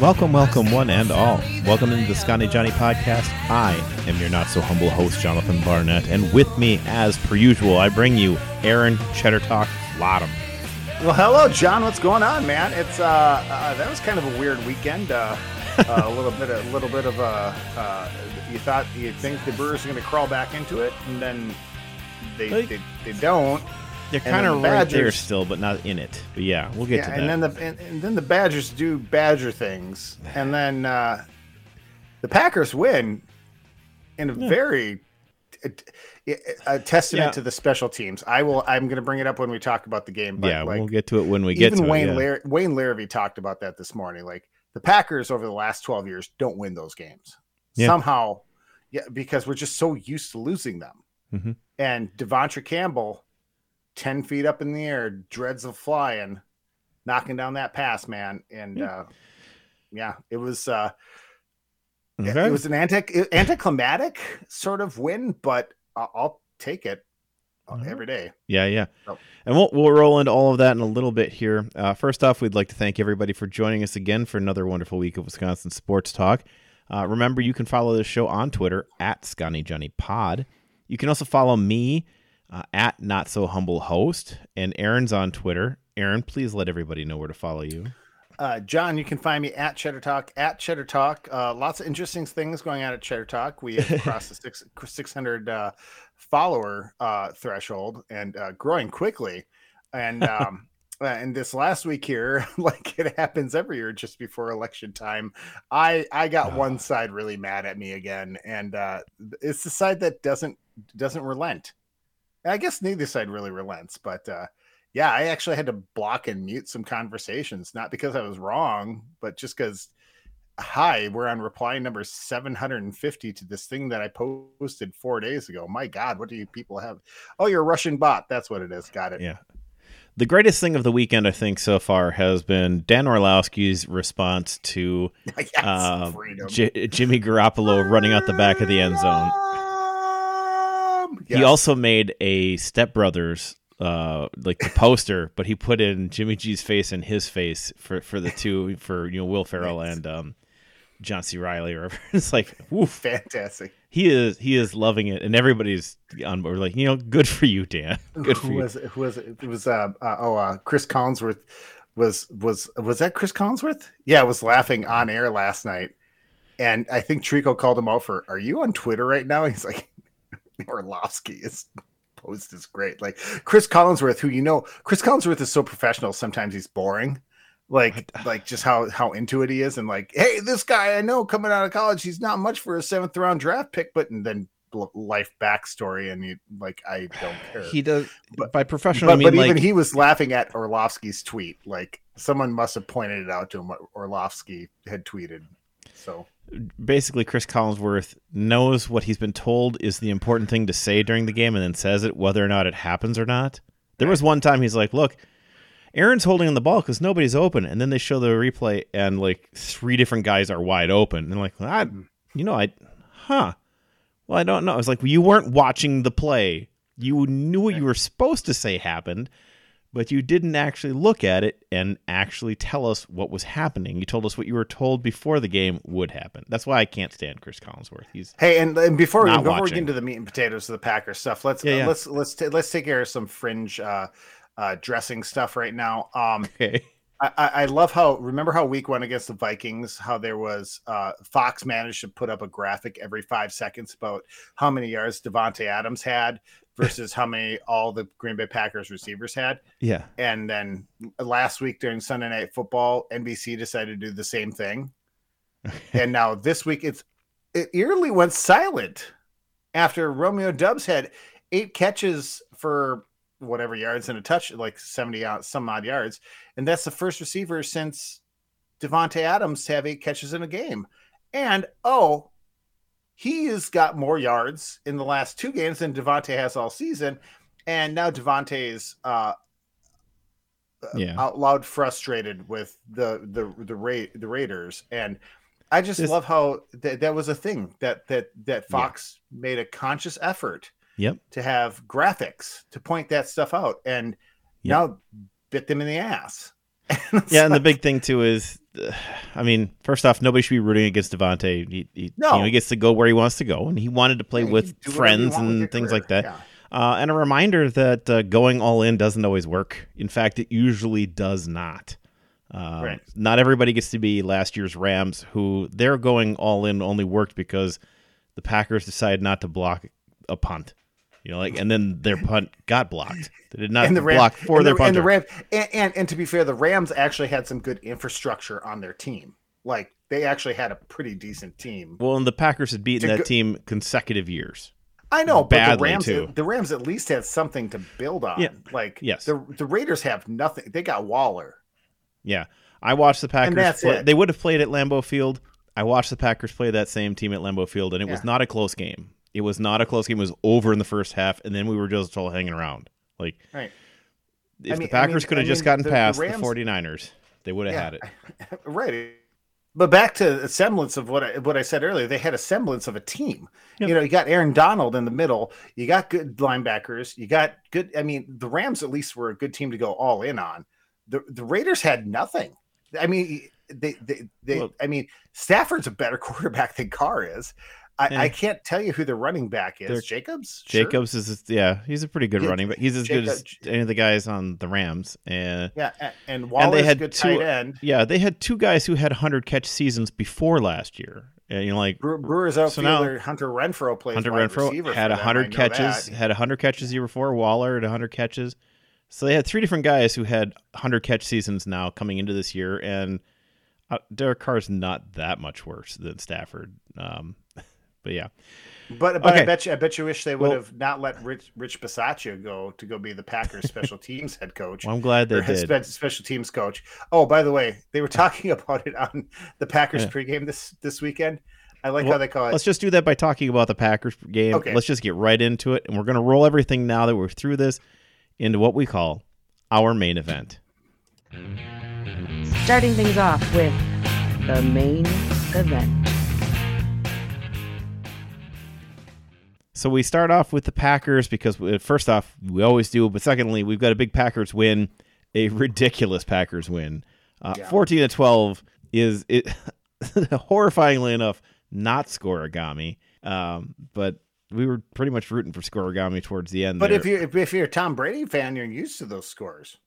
Welcome, welcome, one and all. Welcome into the Scotty Johnny podcast. I am your not so humble host, Jonathan Barnett, and with me, as per usual, I bring you Aaron Cheddar Talk Flottam. Well, hello, John. What's going on, man? It's uh, uh that was kind of a weird weekend. Uh, uh a little bit, a little bit of a. Uh, you thought you think the Brewers are going to crawl back into it, and then they Like- they, they don't. They're kind the of right there still, but not in it. But yeah, we'll get Yeah, to that. and then the and, and then the Badgers do Badger things, and then uh, the Packers win in a very a, a testament Yeah. to the special teams. I will. I'm going to bring it up when we talk about the game. But yeah, like, we'll get to it when we get even to Wayne it. yeah. Lar- Wayne Larrivee talked about that this morning. Like the Packers over the last 12 years don't win those games Yeah. somehow. Yeah, because we're just so used to losing them. Mhm. And De'Vondre Campbell, 10 feet up in the air, dreads of flying, knocking down that pass, man. And Yeah. uh yeah, it was uh Okay. it was an anti anticlimactic sort of win, but I'll, take it uh, every day. Yeah, yeah. Oh. And we'll, we'll roll into all of that in a little bit here. Uh, first off, we'd like to thank everybody for joining us again for another wonderful week of Wisconsin Sports Talk. Uh, remember, you can follow the show on Twitter at Scotty Johnny Pod. You can also follow me uh, at Not So Humble Host, and Aaron's on Twitter. Aaron, please let everybody know where to follow you. Uh, John, you can find me at Cheddar Talk at Cheddar Talk. Uh, lots of interesting things going on at Cheddar Talk. We have crossed the six, 600 uh, follower uh, threshold and uh, growing quickly. And um, uh, and this last week here, like it happens every year just before election time, I I got one side really mad at me again, and uh, it's the side that doesn't doesn't relent. I guess neither side really relents, but uh, yeah, I actually had to block and mute some conversations, not because I was wrong, but just because, hi, we're on reply number 750 to this thing that I posted four days ago. My God, what do you people have? Oh, you're a Russian bot. That's what it is. Got it. Yeah. The greatest thing of the weekend, I think, so far has been Dan Orlovsky's response to yes, uh. J- Jimmy Garoppolo running out the back of the end zone. Freedom! He also made a Step Brothers uh like the poster, but he put in Jimmy G's face and his face for for the two for you know Will Ferrell Nice. and um John C. Reilly or whatever. It's like woof. fantastic. He is he is loving it and everybody's on board like, you know, good for you, Dan. Good for who you. was it? Who was it? It was uh, uh oh uh Cris Collinsworth was was was that Cris Collinsworth? Yeah, I was laughing on air last night, and I think Tirico called him out for. Are you on Twitter right now? He's like, Orlovsky is post is great. Like Cris Collinsworth, who you know, Cris Collinsworth is so professional. Sometimes he's boring. Like, like just how how into it he is, and like, hey, this guy I know coming out of college, he's not much for a seventh round draft pick, but and then life backstory, and you like, I don't care He does But- by professional but, I mean but like even he was laughing at Orlovsky's tweet. Like someone must have pointed it out to him what Orlovsky had tweeted. So basically Cris Collinsworth knows what he's been told is the important thing to say during the game and then says it whether or not it happens or not. There was one time he's like, "Look, Aaron's holding on the ball because nobody's open," and then they show the replay and like three different guys are wide open, and like, I, hmm. you know, I, huh? Well, I don't know. I was like, well, you weren't watching the play. You knew what you were supposed to say happened, but you didn't actually look at it and actually tell us what was happening. You told us what you were told before the game would happen. That's why I can't stand Cris Collinsworth. He's hey, and, and before we before we get into the meat and potatoes of the Packers stuff, let's Yeah, uh, yeah. let's let's ta- let's take care of some fringe uh, uh, dressing stuff right now. Um, okay. I, I I love how remember how week one against the Vikings, how there was uh, Fox managed to put up a graphic every five seconds about how many yards Davante Adams had versus how many all the Green Bay Packers receivers had. Yeah. And then last week during Sunday Night Football, NBC decided to do the same thing. and now this week, it's it eerily went silent after Romeo Doubs had eight catches for whatever yards and a touch, like seventy out some odd yards, and that's the first receiver since Davante Adams to have eight catches in a game. And oh, he has got more yards in the last two games than Davante has all season. And now Davante is uh, Yeah. out loud frustrated with the the the Ra- the Raiders. And I just This- love how th- that was a thing that that that Yeah. Fox made a conscious effort Yep. to have graphics to point that stuff out, and Yep. now bit them in the ass. Yeah, and the big thing too is, uh, I mean, first off, nobody should be rooting against Davante. He, he, No. you know, he gets to go where he wants to go, and he wanted to play yeah, with can do whatever you friends with and things career. like that. Yeah. Uh, and a reminder that uh, going all in doesn't always work. In fact, it usually does not. Um, Right. Not everybody gets to be last year's Rams, who their going all in only worked because the Packers decided not to block a punt. You know, like, and then their punt got blocked. They did not and the Rams, block for and their the, and the Rams, and, and and to be fair, the Rams actually had some good infrastructure on their team. Like they actually had a pretty decent team. well, and the Packers had beaten that go- team consecutive years. I know, but the Rams, too. the Rams at least had something to build on. Yeah. Like Yes. the the Raiders have nothing. They got Waller. Yeah, I watched the Packers. that's play- it. They would have played at Lambeau Field. I watched the Packers play that same team at Lambeau Field, and it was not a close game. It was not a close game. It was over in the first half, and then we were just all hanging around. Like, Right. if I mean- the I Packers mean- could have I just mean, gotten the- the past Rams- the 49ers, they would have Yeah. had it. right. But back to a semblance of what I, what I said earlier, they had a semblance of a team. Yep. You know, you got Aaron Donald in the middle. You got good linebackers. You got good. I mean, the Rams at least were a good team to go all in on. The the Raiders had nothing. I mean, they they, they I mean, Stafford's a better quarterback than Carr is. I, Yeah. I can't tell you who the running back is. They're- Jacobs. Sure. Jacobs is yeah, he's a pretty good Yeah, running back. He's as good as any of the guys on the Rams. And Yeah, a- and Waller's they had a good two- tight end. yeah, they had two guys who had 100 catch seasons before last year. And, you know, like Bre- Brewers So now- Hunter Renfrow plays Hunter Renfrow had hundred catches. Had hundred catches the year before. Waller had hundred catches. So they had three different guys who had hundred catch seasons now coming into this year, and uh, Derek Carr's not that much worse than Stafford. Um, but yeah, But but Okay. I bet you I bet you wish they would Well- have not let Rich Rich Bisaccia go to go be the Packers special teams head coach. well, I'm glad they or did. spe- special teams coach. Oh, by the way, they were talking about it on the Packers Yeah. pregame this this weekend. I like Well, how they call it. Let's just do that by talking about the Packers game. Okay. Let's just get right into it, and we're going to roll everything now that we're through this into what we call our main event. Starting things off with the main event. So we start off with the Packers because uh, first off, we always do, but secondly, we've got a big Packers win, a ridiculous Packers win. Uh, Yeah. 14 to 12 is it horrifyingly enough not scorigami. Um, but we were pretty much rooting for scorigami towards the end but there. if you if, if you're a Tom Brady fan, you're used to those scores.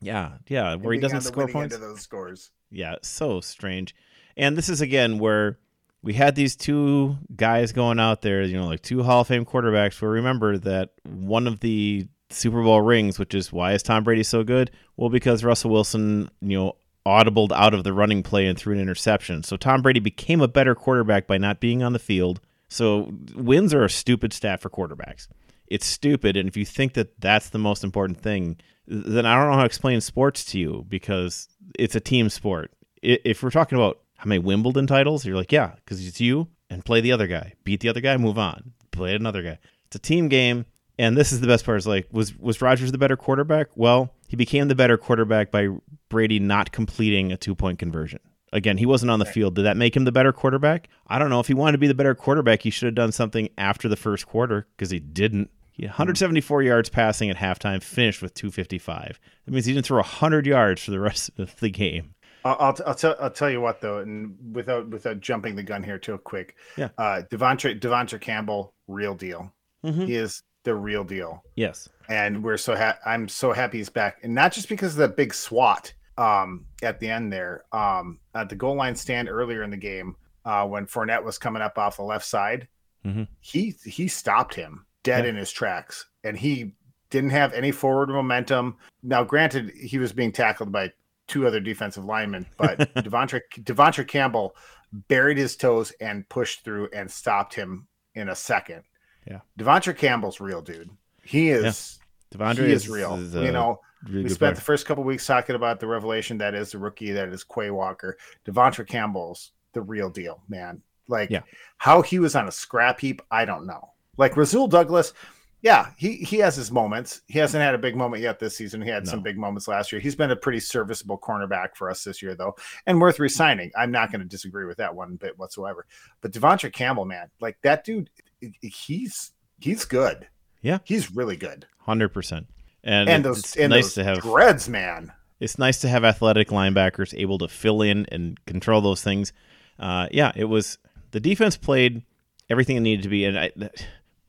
yeah, yeah, where he doesn't score points. of those scores. Yeah, so strange. And this is again where we had these two guys going out there, you know, like two Hall of Fame quarterbacks. Where remember that one of the Super Bowl rings, which is why is Tom Brady so good? Well, because Russell Wilson, you know, audibled out of the running play and threw an interception. So Tom Brady became a better quarterback by not being on the field. So wins are a stupid stat for quarterbacks. It's stupid, and if you think that that's the most important thing, then I don't know how to explain sports to you because it's a team sport. If we're talking about how many Wimbledon titles, you're like, yeah, because it's you and play the other guy, beat the other guy, move on, play another guy. It's a team game, and this is the best part. Is like, was was Rodgers the better quarterback? Well, he became the better quarterback by Brady not completing a two point conversion. Again, he wasn't on the field. Did that make him the better quarterback? I don't know. If he wanted to be the better quarterback, he should have done something after the first quarter because he didn't. He mm-hmm. 174 yards passing at halftime, finished with 255. That means he didn't throw 100 yards for the rest of the game. I'll, I'll, I'll tell I'll tell you what though, and without without jumping the gun here too quick, Yeah. uh, De'Vondre De'Vondre Campbell, real deal. Mhm. He is the real deal, Yes. and we're so ha- I'm so happy he's back, and not just because of the big swat um, at the end there, um, at the goal line stand earlier in the game uh, when Fournette was coming up off the left side, Mhm. he he stopped him dead Yeah. in his tracks, and he didn't have any forward momentum. Now, granted, he was being tackled by two other defensive linemen, but De'Vondre De'Vondre Campbell buried his toes and pushed through and stopped him in a second. Yeah. De'Vondre Campbell's real, dude. He is De'Vondre he is, real. is, you know, really we spent player. the first couple weeks talking about the revelation that is the rookie, that is Quay Walker. De'Vondre Campbell's the real deal, man. Like Yeah. how he was on a scrap heap, I don't know. Like Rasul Douglas, yeah, he he has his moments. He hasn't had a big moment yet this season. He had some big moments last year. He's been a pretty serviceable cornerback for us this year, though, and worth resigning. I'm not going to disagree with that one bit whatsoever. But De'Vondre Campbell, man, like that dude, he's he's good. Yeah. he's really good. hundred percent. And, And it's those and nice those to have dreads, man. it's nice to have athletic linebackers able to fill in and control those things. Uh, yeah, it was the defense played everything it needed to be, and I,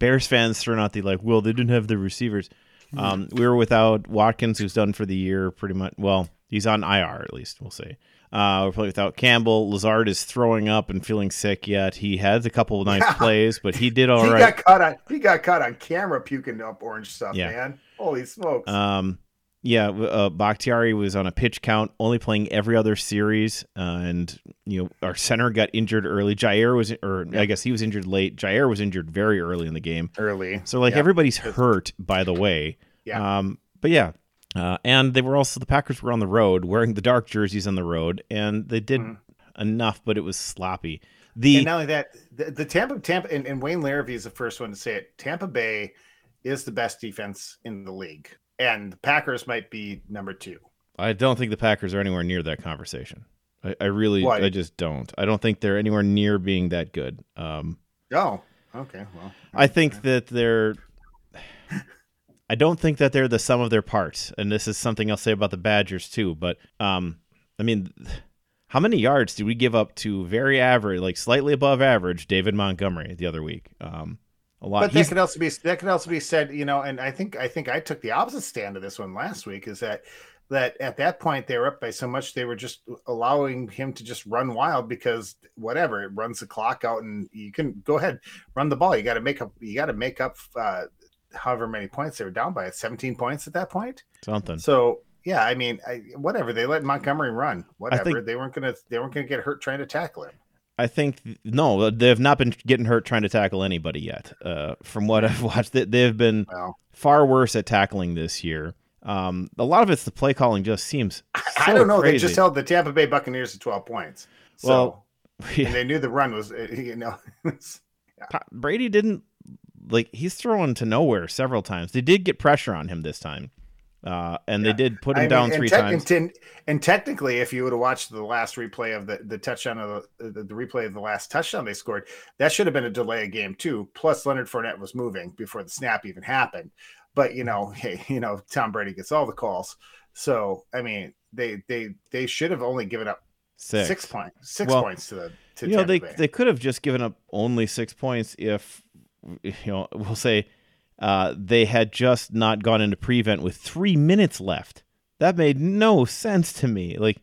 Bears fans throwing out the like, well, they didn't have the receivers. Um, we were without Watkins, who's done for the year, pretty much. Well, he's on IR at least, we'll say. Uh, we're playing without Campbell. Lazard is throwing up and feeling sick yet. He had a couple of nice plays, but he did all he right. got caught on he got caught on camera puking up orange stuff, Yeah. man. Holy smokes. Um, yeah, uh, Bakhtiari was on a pitch count, only playing every other series, uh, and you know our center got injured early. Jair was, or I guess he was injured late. Jair was injured very early in the game. Early. So like Yeah. everybody's hurt, by the way. Yeah. Um, but yeah, uh, and they were also the Packers were on the road wearing the dark jerseys on the road, and they did Mhm. enough, but it was sloppy. The and not only that, the, the Tampa Tampa and, and Wayne Larrivee is the first one to say it. Tampa Bay is the best defense in the league. And the Packers might be number two. I don't think the Packers are anywhere near that conversation. I, I really, Why? I just don't. I don't think they're anywhere near being that good. Um, Oh, okay. Well, I think that they're. I don't think that they're the sum of their parts, and this is something I'll say about the Badgers too. But um, I mean, how many yards did we give up to very average, like slightly above average, David Montgomery the other week? Um, a lot. but that He's- could also be that could also be said, you know, and I think I think I took the opposite stand of this one last week is that that at that point they were up by so much they were just allowing him to just run wild because whatever it runs the clock out and you can go ahead run the ball. You got to make up you got to make up uh, however many points they were down by. 17 points at that point. something. So yeah, I mean, I, whatever they let Montgomery run, whatever think- they weren't gonna they weren't gonna get hurt trying to tackle him. I think no, they have not been getting hurt trying to tackle anybody yet. Uh, from what I've watched, they, they've been Well, far worse at tackling this year. Um, a lot of it's the play calling just seems. I don't know. Crazy. They just held the Tampa Bay Buccaneers to twelve points. So Well, and they knew the run was you know Pa- Brady didn't like he's throwing to nowhere several times. They did get pressure on him this time, uh, and Yeah. they did put him mean, down and three tec- times. And, and technically, if you would have watched the last replay of the, the touchdown of the, the, the replay of the last touchdown they scored, that should have been a delay of game too. Plus, Leonard Fournette was moving before the snap even happened. But you know, hey, you know, Tom Brady gets all the calls. So I mean, they they they should have only given up Six. six, points, six Well, points to the to you know they Bay. they could have just given up only six points if you know we'll say uh, they had just not gone into prevent with three minutes left. That made no sense to me. Like,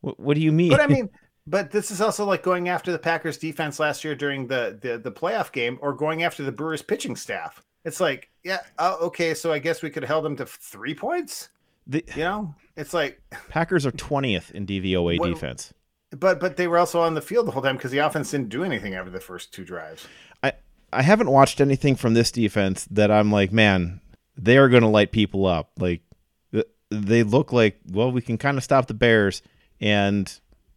what, what do you mean? But I mean, but this is also like going after the Packers defense last year during the the, the playoff game, or going after the Brewers pitching staff. It's like, yeah, uh, okay, so I guess we could have held them to three points. the You know, it's like, Packers are twentieth in DVOA What- defense. but but they were also on the field the whole time because the offense didn't do anything after the first two drives. I haven't watched anything from this defense that I'm like, man, they are going to light people up. Like, they look like, well, we can kind of stop the Bears, and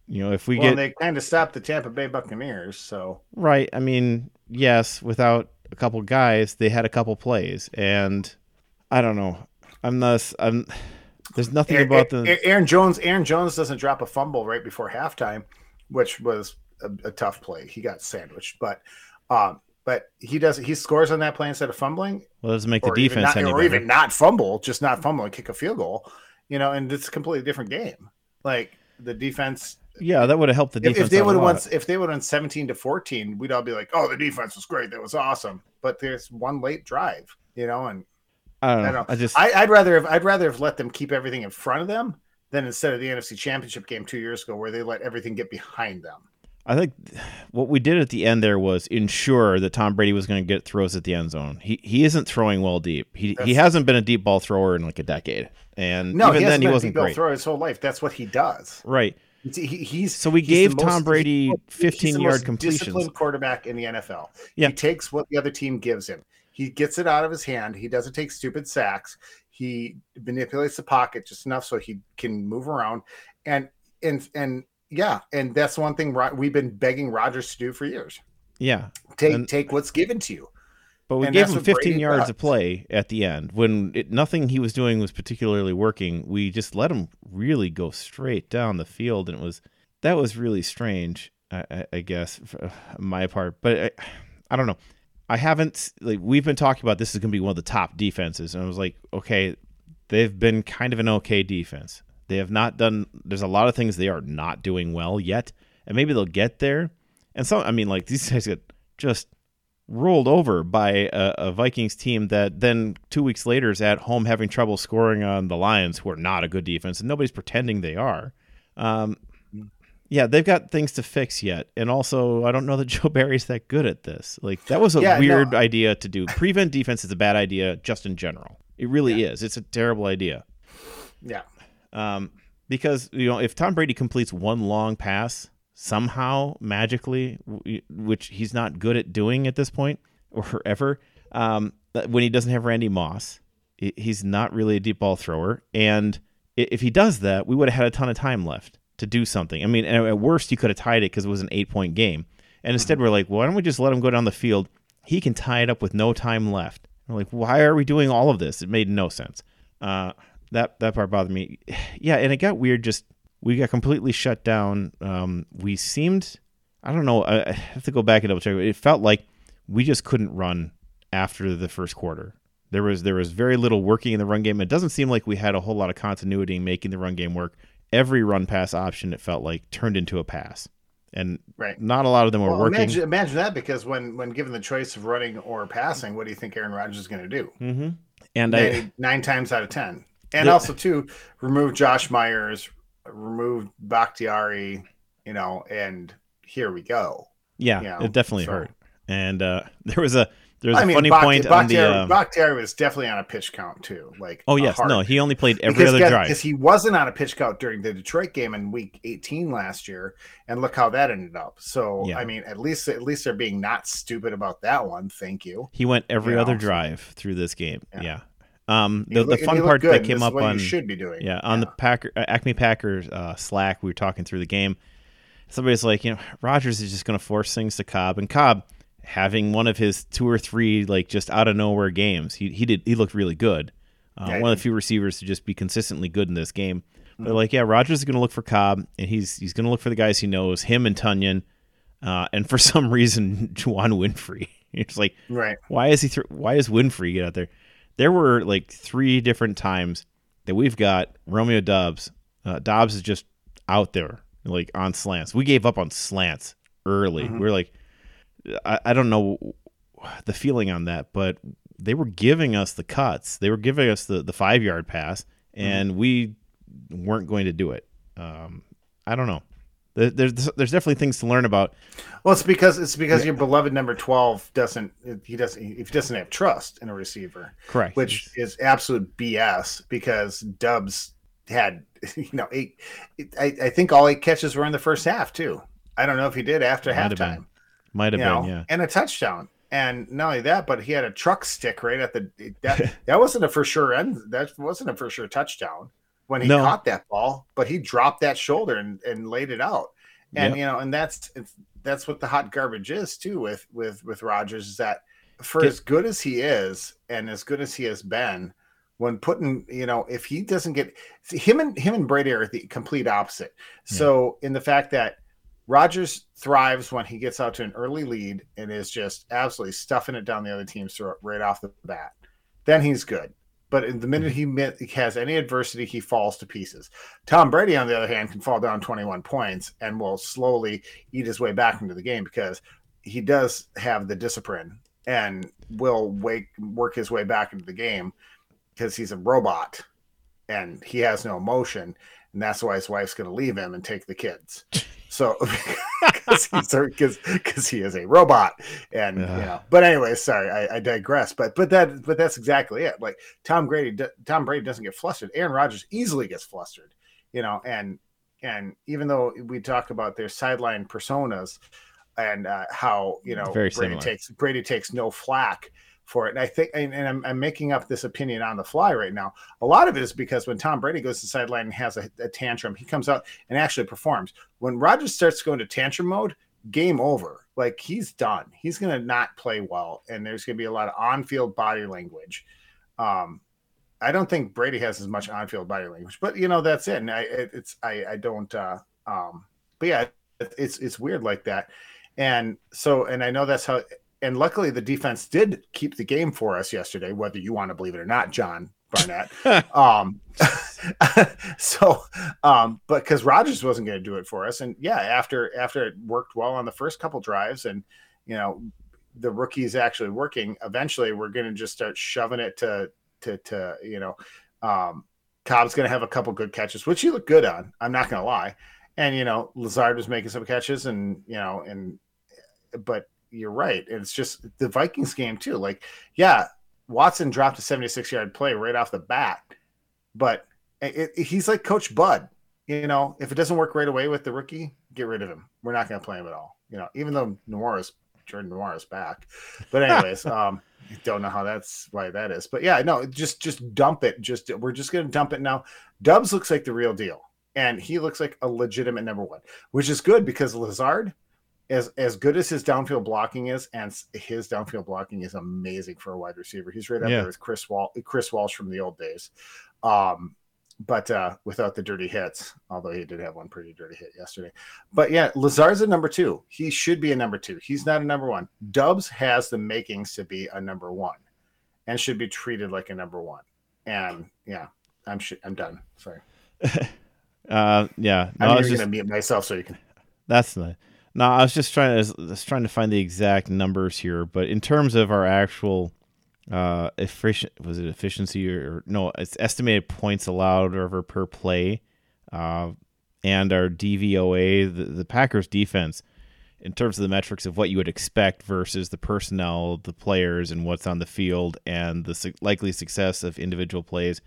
you know, if we get. well, get they kind of stopped the Tampa Bay Buccaneers. So right, I mean, yes, without a couple guys, they had a couple plays, and I don't know. I'm not. I'm. There's nothing Aaron, about the. Aaron Jones. Aaron Jones doesn't drop a fumble right before halftime, which was a, a tough play. He got sandwiched, but um, but he does. He scores on that play instead of fumbling. well, it doesn't make the defense not, any or better. even not fumble, just not fumble and kick a field goal. You know, and it's a completely different game. Like the defense, yeah, that would have helped the defense. if they would have won, if they would have won seventeen to fourteen, we'd all be like, "Oh, the defense was great. That was awesome." But there's one late drive, you know, and I don't I know. don't- I just. I, I'd rather have I'd rather have let them keep everything in front of them than instead of the NFC Championship game two years ago where they let everything get behind them. I think what we did at the end there was ensure that Tom Brady was going to get throws at the end zone. He he isn't throwing well deep. He he hasn't been a deep ball thrower in like a decade, and No, even he then he been a wasn't deep ball great. thrower his whole life. That's what he does. Right. He, he- he's So we he's gave Tom Brady most- he's 15 the yard completions. Disciplined quarterback in the NFL. Yeah. He takes what the other team gives him. He gets it out of his hand. He doesn't take stupid sacks. He manipulates the pocket just enough so he can move around, and and and yeah, and that's one thing we've been begging Rodgers to do for years. Yeah, take and, take what's given to you. But we And gave him 15 Brady yards does. of play at the end when it, nothing he was doing was particularly working. We just let him really go straight down the field, and it was that was really strange. I, I, guess for uh, my part, but I, I don't know. I haven't like we've been talking about this is going to be one of the top defenses, and I was like, okay, they've been kind of an okay defense. They have not done. There's a lot of things they are not doing well yet, and maybe they'll get there. And so, I mean, like these guys get just rolled over by a, a Vikings team that then two weeks later is at home having trouble scoring on the Lions, who are not a good defense, and nobody's pretending they are. Um, yeah, they've got things to fix yet, and also I don't know that Joe Barry's that good at this. Like that was a Yeah, no. weird idea to do. Prevent defense is a bad idea, just in general. It really is. It's a terrible idea. Yeah, Um, because you know if Tom Brady completes one long pass somehow magically, which he's not good at doing at this point or ever, um, when he doesn't have Randy Moss, he's not really a deep ball thrower. And if he does that, we would have had a ton of time left to do something. I mean, at worst, you could have tied it because it was an eight point game. And instead, we're like, why don't we just let him go down the field? He can tie it up with no time left. We're like, why are we doing all of this? It made no sense. Uh, that that part bothered me. Yeah, and it got weird. Just we got completely shut down. Um, we seemed, I don't know. I, I have to go back and double check. It felt like we just couldn't run after the first quarter. There was there was very little working in the run game. It doesn't seem like we had a whole lot of continuity in making the run game work. Every run pass option it felt like turned into a pass, and right. not a lot of them were Well, working. imagine, imagine that because when when given the choice of running or passing, what do you think Aaron Rodgers is going to do? hmm And I, Nine, nine times out of ten, and also too remove Josh Myers, remove Bakhtiari, you know, and here we go. yeah, you know, it definitely so- hurt. And uh, there was a there was I a mean, funny point on the. Bakhtiari, Um, Bakhtiari was definitely on a pitch count too. Like oh yes, no, he only played every because, other drive. because he wasn't on a pitch count during the Detroit game in Week 18 last year, and look how that ended up. So Yeah. I mean, at least at least they're being not stupid about that one. Thank you. He went every you other know, drive through this game. Yeah. Yeah. Um, the, look- the fun part that came up on you should be doing. yeah on the Packer uh, Acme Packers uh, Slack, we were talking through the game. Somebody's like, you know, Rodgers is just going to force things to Cobb, and Cobb having one of his two or three like just out of nowhere games. He he did he looked really good. Uh, Yeah, one of the few receivers to just be consistently good in this game. They're Mhm. like, yeah, Rodgers is going to look for Cobb, and he's he's going to look for the guys he knows, him and Tonyan, uh, and for some reason, Juwann Winfree. It's like, right. why is he? Th- why is Winfrey get out there? There were like three different times that we've got Romeo Doubs. Uh, Doubs is just out there like on slants. We gave up on slants early. Mhm. We are like, I, I don't know the feeling on that, but they were giving us the cuts. They were giving us the the five yard pass, and we weren't going to do it. Um, I don't know. There- There's there's definitely things to learn about. Well, it's because it's because your beloved number 12 doesn't he doesn't if he doesn't have trust in a receiver. Correct. which is absolute BS because Doubs had, you know, eight. I, I think all eight catches were in the first half too. I don't know if he did after Might have been. halftime, might have you know, been, yeah. and a touchdown. And not only that, but he had a truck stick right at the that that wasn't a for sure end. That wasn't a for sure touchdown when he No. caught that ball, but he dropped that shoulder and, and laid it out. And Yep. you know, and that's that's what the hot garbage is too with with with Rodgers is that for Get- as good as he is and as good as he has been, when putting, you know, if he doesn't get see, him and him and Brady are the complete opposite. Yeah. So in the fact that Rodgers thrives when he gets out to an early lead and is just absolutely stuffing it down the other team's throat right off the bat. Then he's good. But in the minute he met, has any adversity, he falls to pieces. Tom Brady, on the other hand, can fall down 21 points and will slowly eat his way back into the game because he does have the discipline and will wake work his way back into the game because he's a robot and he has no emotion and that's why his wife's going to leave him and take the kids. So because because he is a robot and you know but anyway sorry I, I digress but but that but that's exactly it. Like tom brady tom brady doesn't get flustered. Aaron rodgers easily gets flustered you know and and even though we talk about their sideline personas and uh, how you know Very Brady similar. takes Brady takes no flack for it. And I think, and, and I'm, I'm, making up this opinion on the fly right now. A lot of it is because when Tom Brady goes to the sideline and has a, a tantrum, he comes out and actually performs. When Rodgers starts going to tantrum mode, game over. Like he's done. He's going to not play well, and there's going to be a lot of on-field body language. Um, I don't think Brady has as much on-field body language, but you know that's it. And I, it's I, I don't. Uh, um, but yeah, it's it's weird like that. And so, and I know that's how and luckily the defense did keep the game for us yesterday, whether you want to believe it or not, John Barnett. um, so, um, but because Rodgers wasn't going to do it for us, and yeah, after after it worked well on the first couple drives, and you know the rookies actually working, eventually we're going to just start shoving it to to to you know, um, Cobb's going to have a couple good catches, which he looked good on. I'm not going to lie, and you know Lazard was making some catches, and you know, and but you're right. And It's just the Vikings game too. Like, yeah, Watson dropped a 76 yard play right off the bat, but it, it, he's like Coach Bud. You know, if it doesn't work right away with the rookie, get rid of him. We're not going to play him at all. You know, even though Noir is Jordan Noir is back, but anyways, um, don't know how that's why that is. But yeah, no, just just dump it. Just we're just going to dump it now. Doubs looks like the real deal, and he looks like a legitimate number one, which is good because Lazard as as good as his downfield blocking is, and his downfield blocking is amazing for a wide receiver. He's right up yeah. there with Chris Wal Chris Walsh from the old days. Um, but uh, without the dirty hits, although he did have one pretty dirty hit yesterday. But yeah, Lazard's a number two. He should be a number two. He's not a number one. Doubs has the makings to be a number one, and should be treated like a number one. And yeah, I'm sh- I'm done. Sorry. uh, yeah, no, I'm just... gonna mute myself so you can. That's the no, I was just trying to was trying to find the exact numbers here, but in terms of our actual uh efficient was it efficiency or, no, it's estimated points allowed over per play, uh, and our DVOA, the, the Packers defense, in terms of the metrics of what you would expect versus the personnel, the players, and what's on the field, and the su- likely success of individual plays,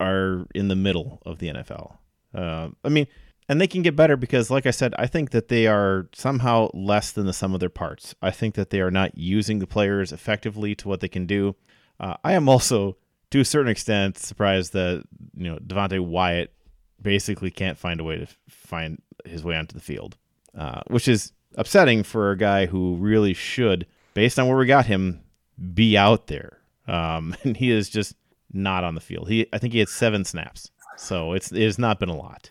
are in the middle of the NFL. Uh, I mean and they can get better because like i said i think that they are somehow less than the sum of their parts. I think that they are not using the players effectively to what they can do. Uh, i am also to a certain extent surprised that you know devonte wyatt basically can't find a way to find his way onto the field uh, which is upsetting for a guy who really should based on where we got him be out there. Um, and he is just not on the field. He i think he had seven snaps. So it's it has not been a lot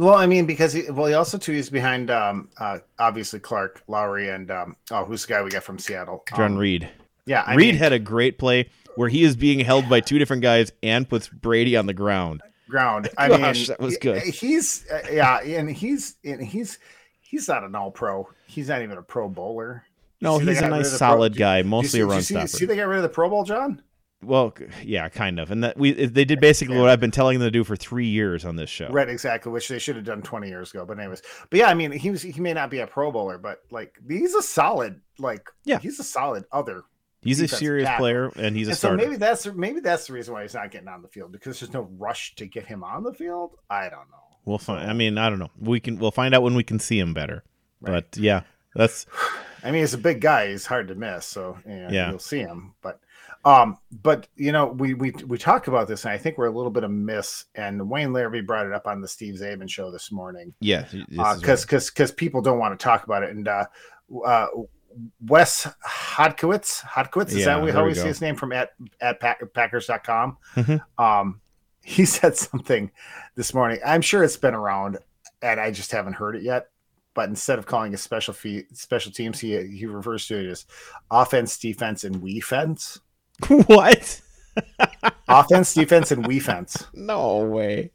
well, I mean, because he, well, he also too is behind um, uh, obviously Clark Lowry and um, oh, who's the guy we got from Seattle? John um, Reed. Yeah, I Reed mean, had a great play where he is being held by two different guys and puts Brady on the ground. Ground. I Gosh, mean, that was good. He's uh, yeah, and he's and he's he's not an All Pro. He's not even a Pro Bowler. No, he's a nice solid pro, guy, mostly see, a run see, stopper. See, they got rid of the Pro Bowl, John. Well, yeah, kind of, and that we they did basically what I've been telling them to do for three years on this show. Right, exactly, which they should have done twenty years ago. But anyways, but yeah, I mean, he was he may not be a Pro Bowler, but like he's a solid like yeah, he's a solid other. He's a serious player, and he's a and starter. So maybe that's maybe that's the reason why he's not getting on the field because there's no rush to get him on the field. I don't know. We'll find. I mean, I don't know. We can we'll find out when we can see him better. Right. But yeah, that's. I mean, he's a big guy. He's hard to miss. So yeah, you'll see him, but um, but you know, we we we talk about this, and I think we're a little bit amiss. And Wayne Larrivee brought it up on the Steve Czaban show this morning. Yeah, because because because people don't want to talk about it. And uh, uh, Wes Hodkiewicz, Hodkiewicz is yeah, that how we, we say his name from at at Packers.com. Mm-hmm. Um, he said something this morning. I'm sure it's been around, and I just haven't heard it yet but instead of calling it special fee, special teams, he he refers to it as offense, defense, and we fence. What? Offense, defense, and we fence. No way.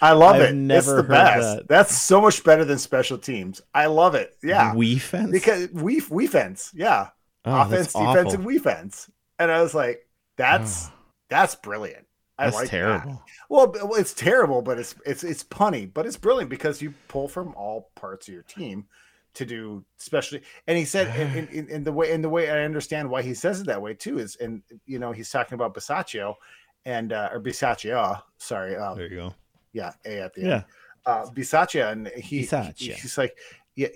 I love I've it. Never it's the best. That. That's so much better than special teams. I love it. Yeah. We fence? Because we we fence. Yeah. Oh, Offense, defense, awful. and we fence. And I was like, that's oh. that's brilliant. I that's like terrible. That. Well, it's terrible, but it's it's it's punny, but it's brilliant because you pull from all parts of your team to do especially and he said in, in, in, the way in the way i understand why he says it that way too is and you know he's talking about Bisaccio and uh or Bisaccia sorry um, there you go yeah a at the yeah. end uh Bisaccia and he, he he's like yeah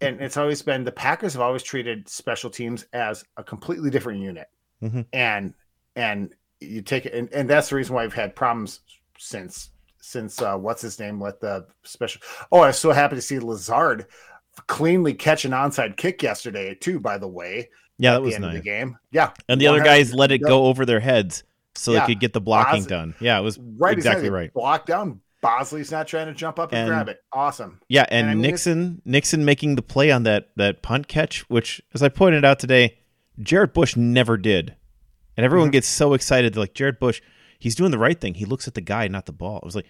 and it's always been the packers have always treated special teams as a completely different unit Mhm. and and you take it, and, and that's the reason why we've had problems since since uh, what's his name let the special. Oh, I was so happy to see Lazard cleanly catch an onside kick yesterday too. By the way, Yeah, at that was nice. the game. Yeah, And the other guys let it go over their heads so Yeah. they could get the blocking done. Yeah, it was right, exactly right. Block down. Bosley's not trying to jump up and, And- grab it. Awesome. Yeah, and, And I mean, Nixon Nixon making the play on that that punt catch, which as I pointed out today, Jared Bush never did. And everyone Mhm. gets so excited like Jared Bush, he's doing the right thing. He looks at the guy, not the ball. It was like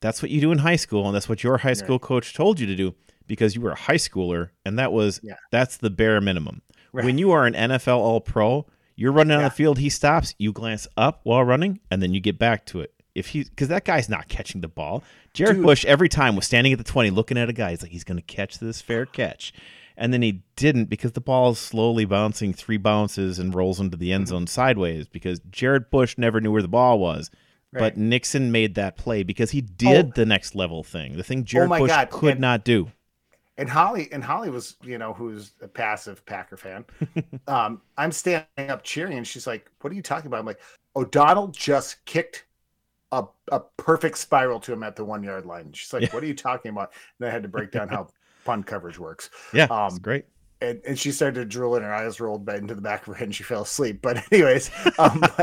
that's what you do in high school and that's what your high school coach told you to do because you were a high schooler and that was Yeah. that's the bare minimum. Right. When you are an NFL all pro, you're running on the field, he stops, you glance up while running and then you get back to it. If he cuz that guy's not catching the ball. Jared Dude. Bush every time was standing at the 20 looking at a guy. He's like, he's going to catch this fair catch. And then he didn't because the ball is slowly bouncing three bounces and rolls into the Mm-hmm. end zone sideways because Jared Bush never knew where the ball was. Right. But Nixon made that play because he did the next level thing, the thing Jared Oh Bush God, could and- not do. And Holly and Holly was, you know, who's a passive Packer fan. um, I'm standing up cheering, and she's like, "What are you talking about?" I'm like, "O'Donnell just kicked a, a perfect spiral to him at the one yard line." She's like, Yeah. "What are you talking about?" And I had to break down how punt coverage works. Yeah, Um, great. And, and she started to drool, and her eyes rolled back into the back of her head, and she fell asleep. But anyways, um, but-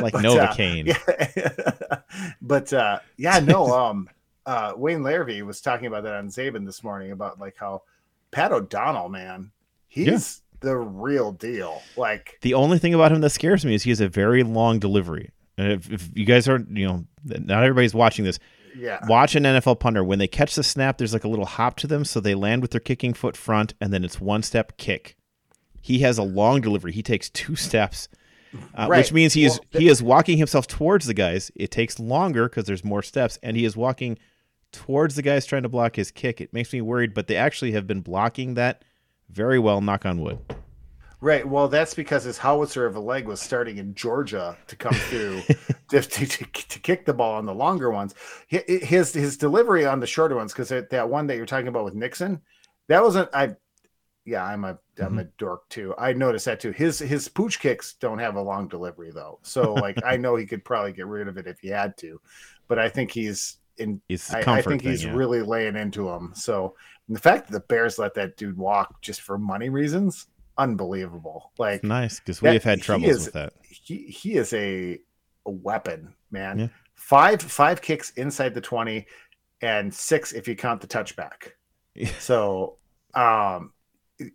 like but, Novocaine. uh, yeah. but uh, yeah, no. Um, uh, Wayne Larrivee was talking about that on Czaban this morning about like how Pat O'Donnell, man, he's the real deal. Like, The only thing about him that scares me is he has a very long delivery. And if, if you guys are, you know, not everybody's watching this, yeah, watch an NFL punter. When they catch the snap, there's like a little hop to them, so they land with their kicking foot front, and then it's one step kick. He has a long delivery. He takes two steps, uh, Right. which means he is Well, th- he is walking himself towards the guys. It takes longer because there's more steps, and he is walking towards the guys trying to block his kick. It makes me worried, but they actually have been blocking that very well. Knock on wood. right. Well, that's because his howitzer of a leg was starting in Georgia to come through to, to, to, to kick the ball on the longer ones. His his delivery on the shorter ones, because that one that you're talking about with Nixon, that wasn't I. Yeah, I'm a am mm-hmm. a dork too. I noticed that too. His his pooch kicks don't have a long delivery though, so like I know he could probably get rid of it if he had to, but I think he's in. It's I, I think thing. he's yeah. really laying into him. So and the fact that the Bears let that dude walk just for money reasons, unbelievable. Like nice because we have had troubles is- with that. he he is a, a weapon, man. Yeah. Five five kicks inside the twenty, and six if you count the touchback. Yeah. So, um,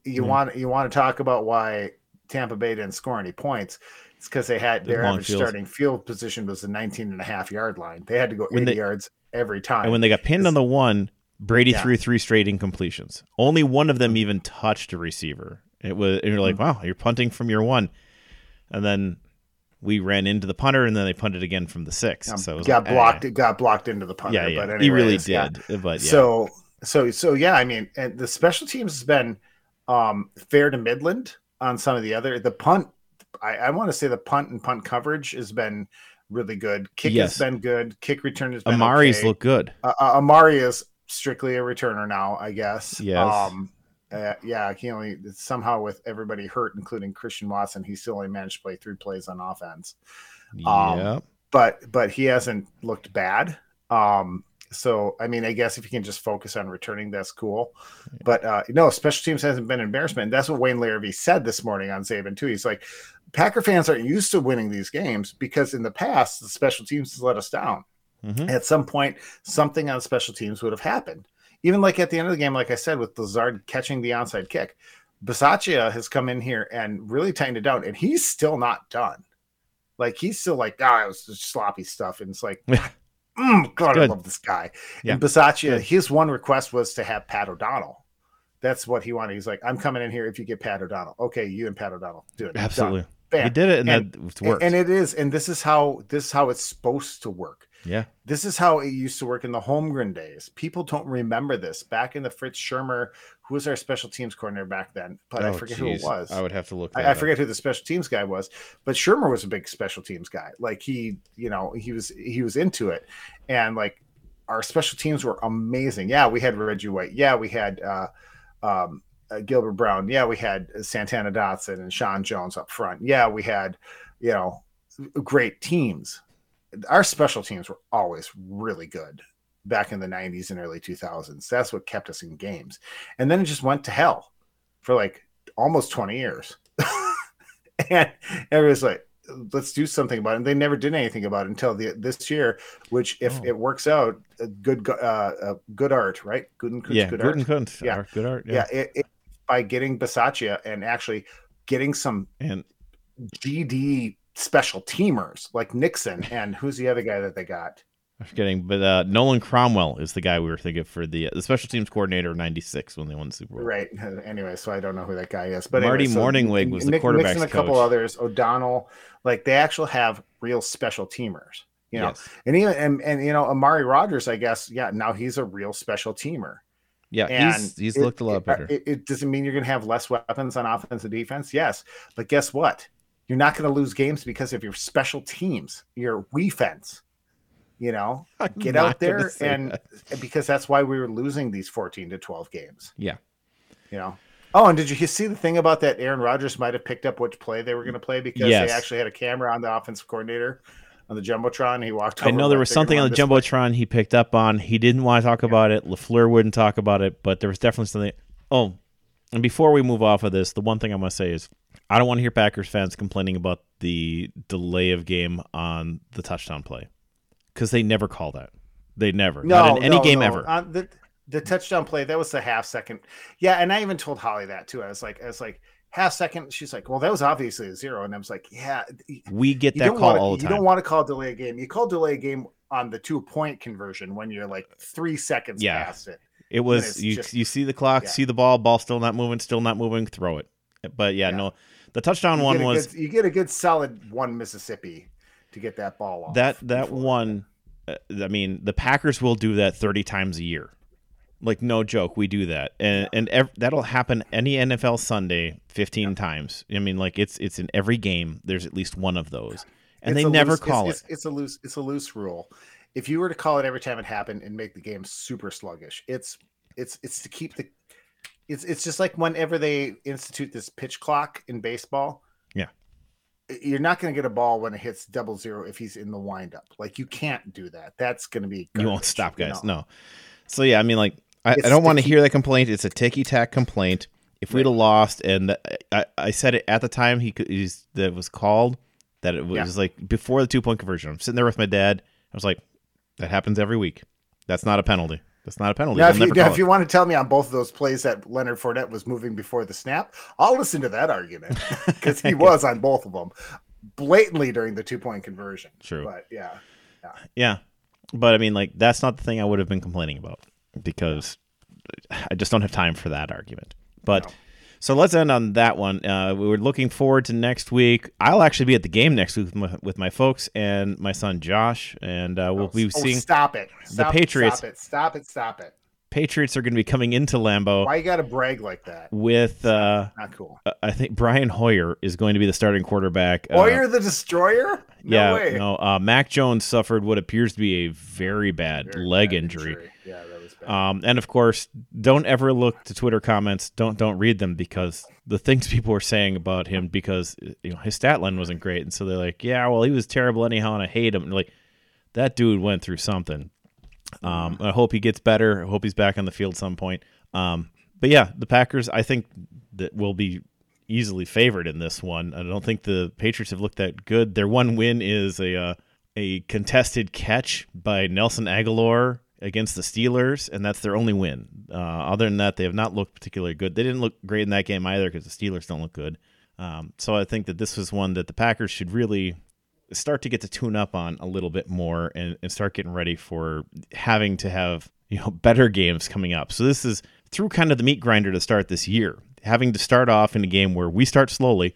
you want you want to talk about why Tampa Bay didn't score any points? It's because they had their average fields. starting field position was the 19 and a half yard line. They had to go 80 When they- yards every time. And when they got pinned on the one, Brady Yeah. threw three straight incompletions. Only one of them even touched a receiver. It was and you're like, Mm-hmm. wow, you're punting from your one, and then we ran into the punter, and then they punted again from the six. um, so it got like, blocked, eh. it got blocked into the punter. Yeah, yeah, But he really anyways, yeah. did. But yeah, So so so yeah, I mean, and the special teams has been um fair to Midland on some of the other the punt. I, I want to say the punt and punt coverage has been really good. Kick Yes. has been good. Kick return has been Amari's okay. look good. uh, uh, Amari is strictly a returner now, I guess. Yes. Um, uh, yeah, he only somehow with everybody hurt, including Christian Watson, he still only managed to play three plays on offense Um, yeah, but but he hasn't looked bad. Um, so I mean, I guess if you can just focus on returning, that's cool. But uh, no, special teams hasn't been an embarrassment. And that's what Wayne Larrivee said this morning on Czaban too. He's like, Packer fans aren't used to winning these games because in the past the special teams has let us down. Mhm. At some point, something on special teams would have happened. Even like at the end of the game, like I said, with Lazard catching the onside kick, Bisaccia has come in here and really tightened it down, and he's still not done. Like he's still like, ah, it was just sloppy stuff, and it's like, mm, God, I love this guy. Yeah. And Bisaccia, his one request was to have Pat O'Donnell. That's what he wanted. He's like, I'm coming in here if you get Pat O'Donnell. Okay, you and Pat O'Donnell, do it. Done. Bam. He did it, and, And- that worked. And it is, and this is how this is how it's supposed to work. yeah, This is how it used to work in the Holmgren days. People don't remember this. Back in the Fritz Shurmur, who was our special teams coordinator back then, but I Oh, forget who it was. I would have to look. I, I forget who the special teams guy was, but Shermer was a big special teams guy. Like he, you know, he was he was into it, and like our special teams were amazing. Yeah, we had Reggie White. Yeah, we had uh, um, uh, Gilbert Brown. Yeah, we had Santana Dotson and Sean Jones up front. Yeah, we had, you know, great teams. Our special teams were always really good back in the 90s and early 2000s. That's what kept us in games. And then it just went to hell for like almost 20 years. and everybody's like, let's do something about it. And they never did anything about it until the, this year, which if oh. it works out, a good uh, uh, good art, right? Good and yeah, good, good art. Yeah, good art. Yeah, yeah it, it, by getting Bisaccia and actually getting some and GD special teamers like Nixon and who's the other guy that they got? I'm forgetting, but uh, Nolan Cromwell is the guy we were thinking for the the special teams coordinator '96 when they won the Super Bowl. Right. Anyway, so I don't know who that guy is, but Marty anyway, so Mornhinweg was the quarterback. And a couple others, O'Donnell, like they actually have real special teamers. You know, yes. and even and, and you know Amari Rodgers, I guess, yeah, now he's a real special teamer. Yeah, and he's he's it, looked a lot uh, better. It, it, doesn't mean you're going to have less weapons on offense and defense. Yes, but guess what? You're not going to lose games because of your special teams, your defense. You know, I'm get out there and that. because that's why we were losing these 14 to 12 games. Yeah. You know. Oh, and did you see the thing about that? Aaron Rodgers might have picked up which play they were going to play because yes. they actually had a camera on the offensive coordinator on the jumbotron. He walked. I know there was something on the jumbotron play. he picked up on. He didn't want to talk yeah. about it. Lafleur wouldn't talk about it, but there was definitely something. Oh, and before we move off of this, the one thing I must say is I don't want to hear Packers fans complaining about the delay of game on the touchdown play because they never call that. They never. No, not in any no, game no. ever. Uh, the, the touchdown play that was the half second. Yeah, and I even told Holly that too. I was like, I was like half second. She's like, well, that was obviously a zero, and I was like, yeah. We get that call wanna, all the time. You don't want to call delay a game. You call delay a game on the two point conversion when you're like three seconds yeah. past it. It was you. Just, you see the clock, yeah. see the ball, ball still not moving, still not moving. Throw it. But yeah, yeah. no, the touchdown you one was good, you get a good solid one Mississippi to get that ball off. That that one uh, I mean, the Packers will do that 30 times a year. Like no joke, we do that, and and ev- that'll happen any NFL Sunday 15 yeah. times. I mean, like it's it's in every game. There's at least one of those, and it's they never loose, call it's, it. It's, it's, a loose it's a loose rule. If you were to call it every time it happened and make the game super sluggish, it's it's it's to keep the it's it's just like whenever they institute this pitch clock in baseball Yeah. you're not going to get a ball when it hits double zero if he's in the windup. Like you can't do that. That's going to be garbage, you won't stop guys. You know? No. So yeah, I mean, like I, I don't want to hear that complaint. It's a ticky tack complaint. If we'd have lost, and I, I said it at the time he he's, that was called that it was yeah. like before the two point conversion. I'm sitting there with my dad. I was like, that happens every week. That's not a penalty. That's not a penalty. Now, if, you, now if you, want to tell me on both of those plays that Leonard Fournette was moving before the snap, I'll listen to that argument because he was on both of them blatantly during the two point conversion. True. But yeah, yeah. Yeah. But I mean, like, that's not the thing I would have been complaining about because I just don't have time for that argument. But. No. So let's end on that one. Uh, we were looking forward to next week. I'll actually be at the game next week with my, with my folks and my son Josh, and uh, we'll oh, be seeing. Stop it! Stop, the Patriots. Stop it! Stop it! Stop it! Patriots are going to be coming into Lambeau. Why you got to brag like that? With uh, not cool. I think Brian Hoyer is going to be the starting quarterback. Uh, Hoyer uh, the destroyer? No yeah, way. no. Uh, Mac Jones suffered what appears to be a very bad very leg bad injury. injury. Yeah, that was bad. Um, and of course, don't ever look to Twitter comments. Don't don't read them because the things people were saying about him because you know his stat line wasn't great, and so they're like, yeah, well, he was terrible anyhow, and I hate him. And like that dude went through something. Um, I hope he gets better. I hope he's back on the field some point. Um, but yeah, the Packers, I think that will be easily favored in this one. I don't think the Patriots have looked that good. Their one win is a uh, a contested catch by Nelson Agholor against the Steelers, and that's their only win. Uh, other than that, they have not looked particularly good. They didn't look great in that game either because the Steelers don't look good. Um, so I think that this was one that the Packers should really start to get to tune up on a little bit more and, and start getting ready for having to have you know better games coming up. So this is through kind of the meat grinder to start this year, having to start off in a game where we start slowly,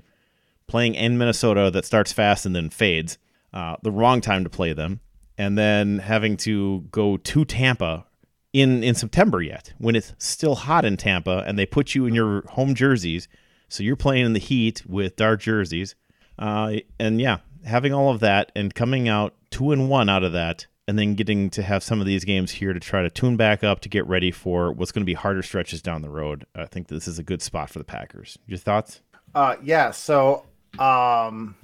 playing in Minnesota that starts fast and then fades. Uh, the wrong time to play them, and then having to go to Tampa in in September yet when it's still hot in Tampa and they put you in your home jerseys, so you're playing in the heat with dark jerseys. Uh, and yeah, having all of that and coming out two and one out of that and then getting to have some of these games here to try to tune back up to get ready for what's going to be harder stretches down the road. I think this is a good spot for the Packers. Your thoughts? Uh, yeah. So um,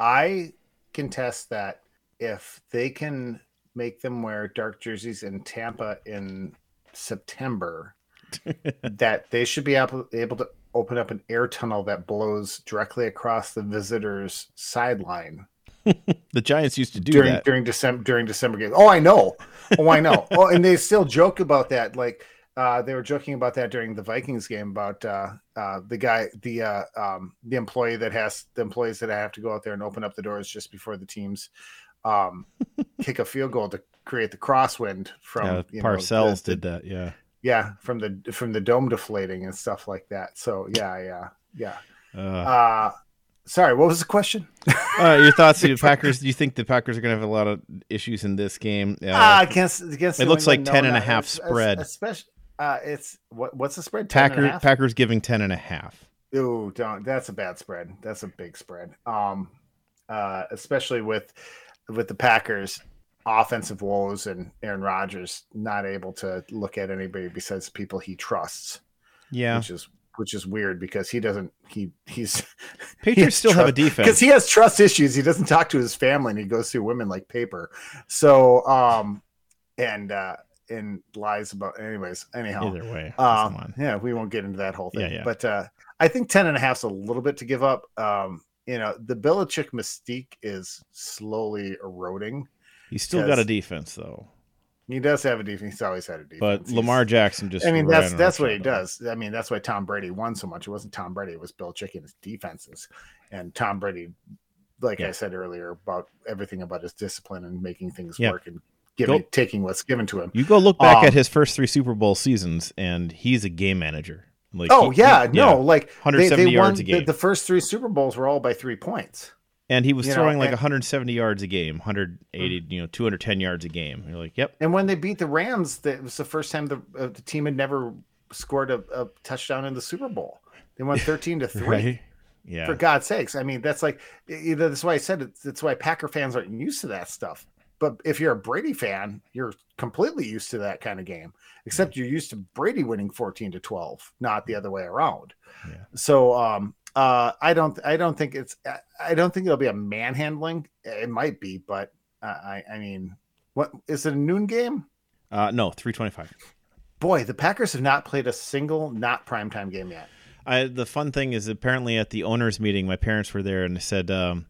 I contest that if they can make them wear dark jerseys in Tampa in September, that they should be able, able to open up an air tunnel that blows directly across the visitors' sideline. the Giants used to do during that during December during December games. Oh, I know. Oh, I know. oh, and they still joke about that. Like uh, they were joking about that during the Vikings game about uh, uh, the guy, the uh, um, the employee that has the employees that have to go out there and open up the doors just before the teams um, kick a field goal to create the crosswind from yeah, you Parcells know, the, did that. Yeah, yeah, from the from the dome deflating and stuff like that. So yeah, yeah, yeah. uh, Uh, sorry, what was the question? uh, your thoughts? The Packers? Do you think the Packers are going to have a lot of issues in this game? Uh, Ah, against against it looks like England, 10 and a half spread. Especially, uh, it's what what's the spread? 10 Packers? Packers giving 10 and a half. Ooh, don't. That's a bad spread. That's a big spread. Um, uh, especially with with the Packers offensive woes and Aaron Rodgers not able to look at anybody besides people he trusts, Yeah, which is which is weird because he doesn't. He he's Patriots still have a defense because he has trust issues. He doesn't talk to his family and he goes through women like paper. So um, and uh, and lies about. Anyways, anyhow, Either way, um, yeah, we won't get into that whole thing. Yeah, yeah. But uh, I think 10 and a half is a little bit to give up. Um, you know, the Belichick mystique is slowly eroding. He's still got a defense though. He does have a defense. He's always had a defense. But He's- Lamar Jackson just I mean, that's that's what he does. I mean, that's why Tom Brady won so much. It wasn't Tom Brady; it was Belichick and his defenses. And Tom Brady, like Yeah. I said earlier, about everything about his discipline and making things Yeah. work and giving, Go- taking what's given to him. You go look back Um, at his first three Super Bowl seasons, and he's a game manager. Like, Oh he- he- yeah, no, like they, 170 they won yards a the, game. the first three Super Bowls were all by three points. and he was you know, throwing like and- 170 yards a game, 180, you know, 210 yards a game. You're like, yep, And when they beat the Rams, that was the first time the uh, the team had never scored a, a touchdown in the Super Bowl. They won thirteen to three. right, yeah, For God's sakes, I mean that's like either that's why I said it, that's why Packer fans aren't used to that stuff. But if you're a Brady fan, you're completely used to that kind of game. Except you're used to Brady winning fourteen to twelve, not the other way around. Yeah. So um, uh, I don't I don't think it's I- I don't think it'll be a manhandling. It might be, but uh, I I mean, what is it a noon game? uh, no, 325. Boy, the Packers have not played a single not primetime game yet. I the fun thing is apparently at the owners meeting, my parents were there and they said, um,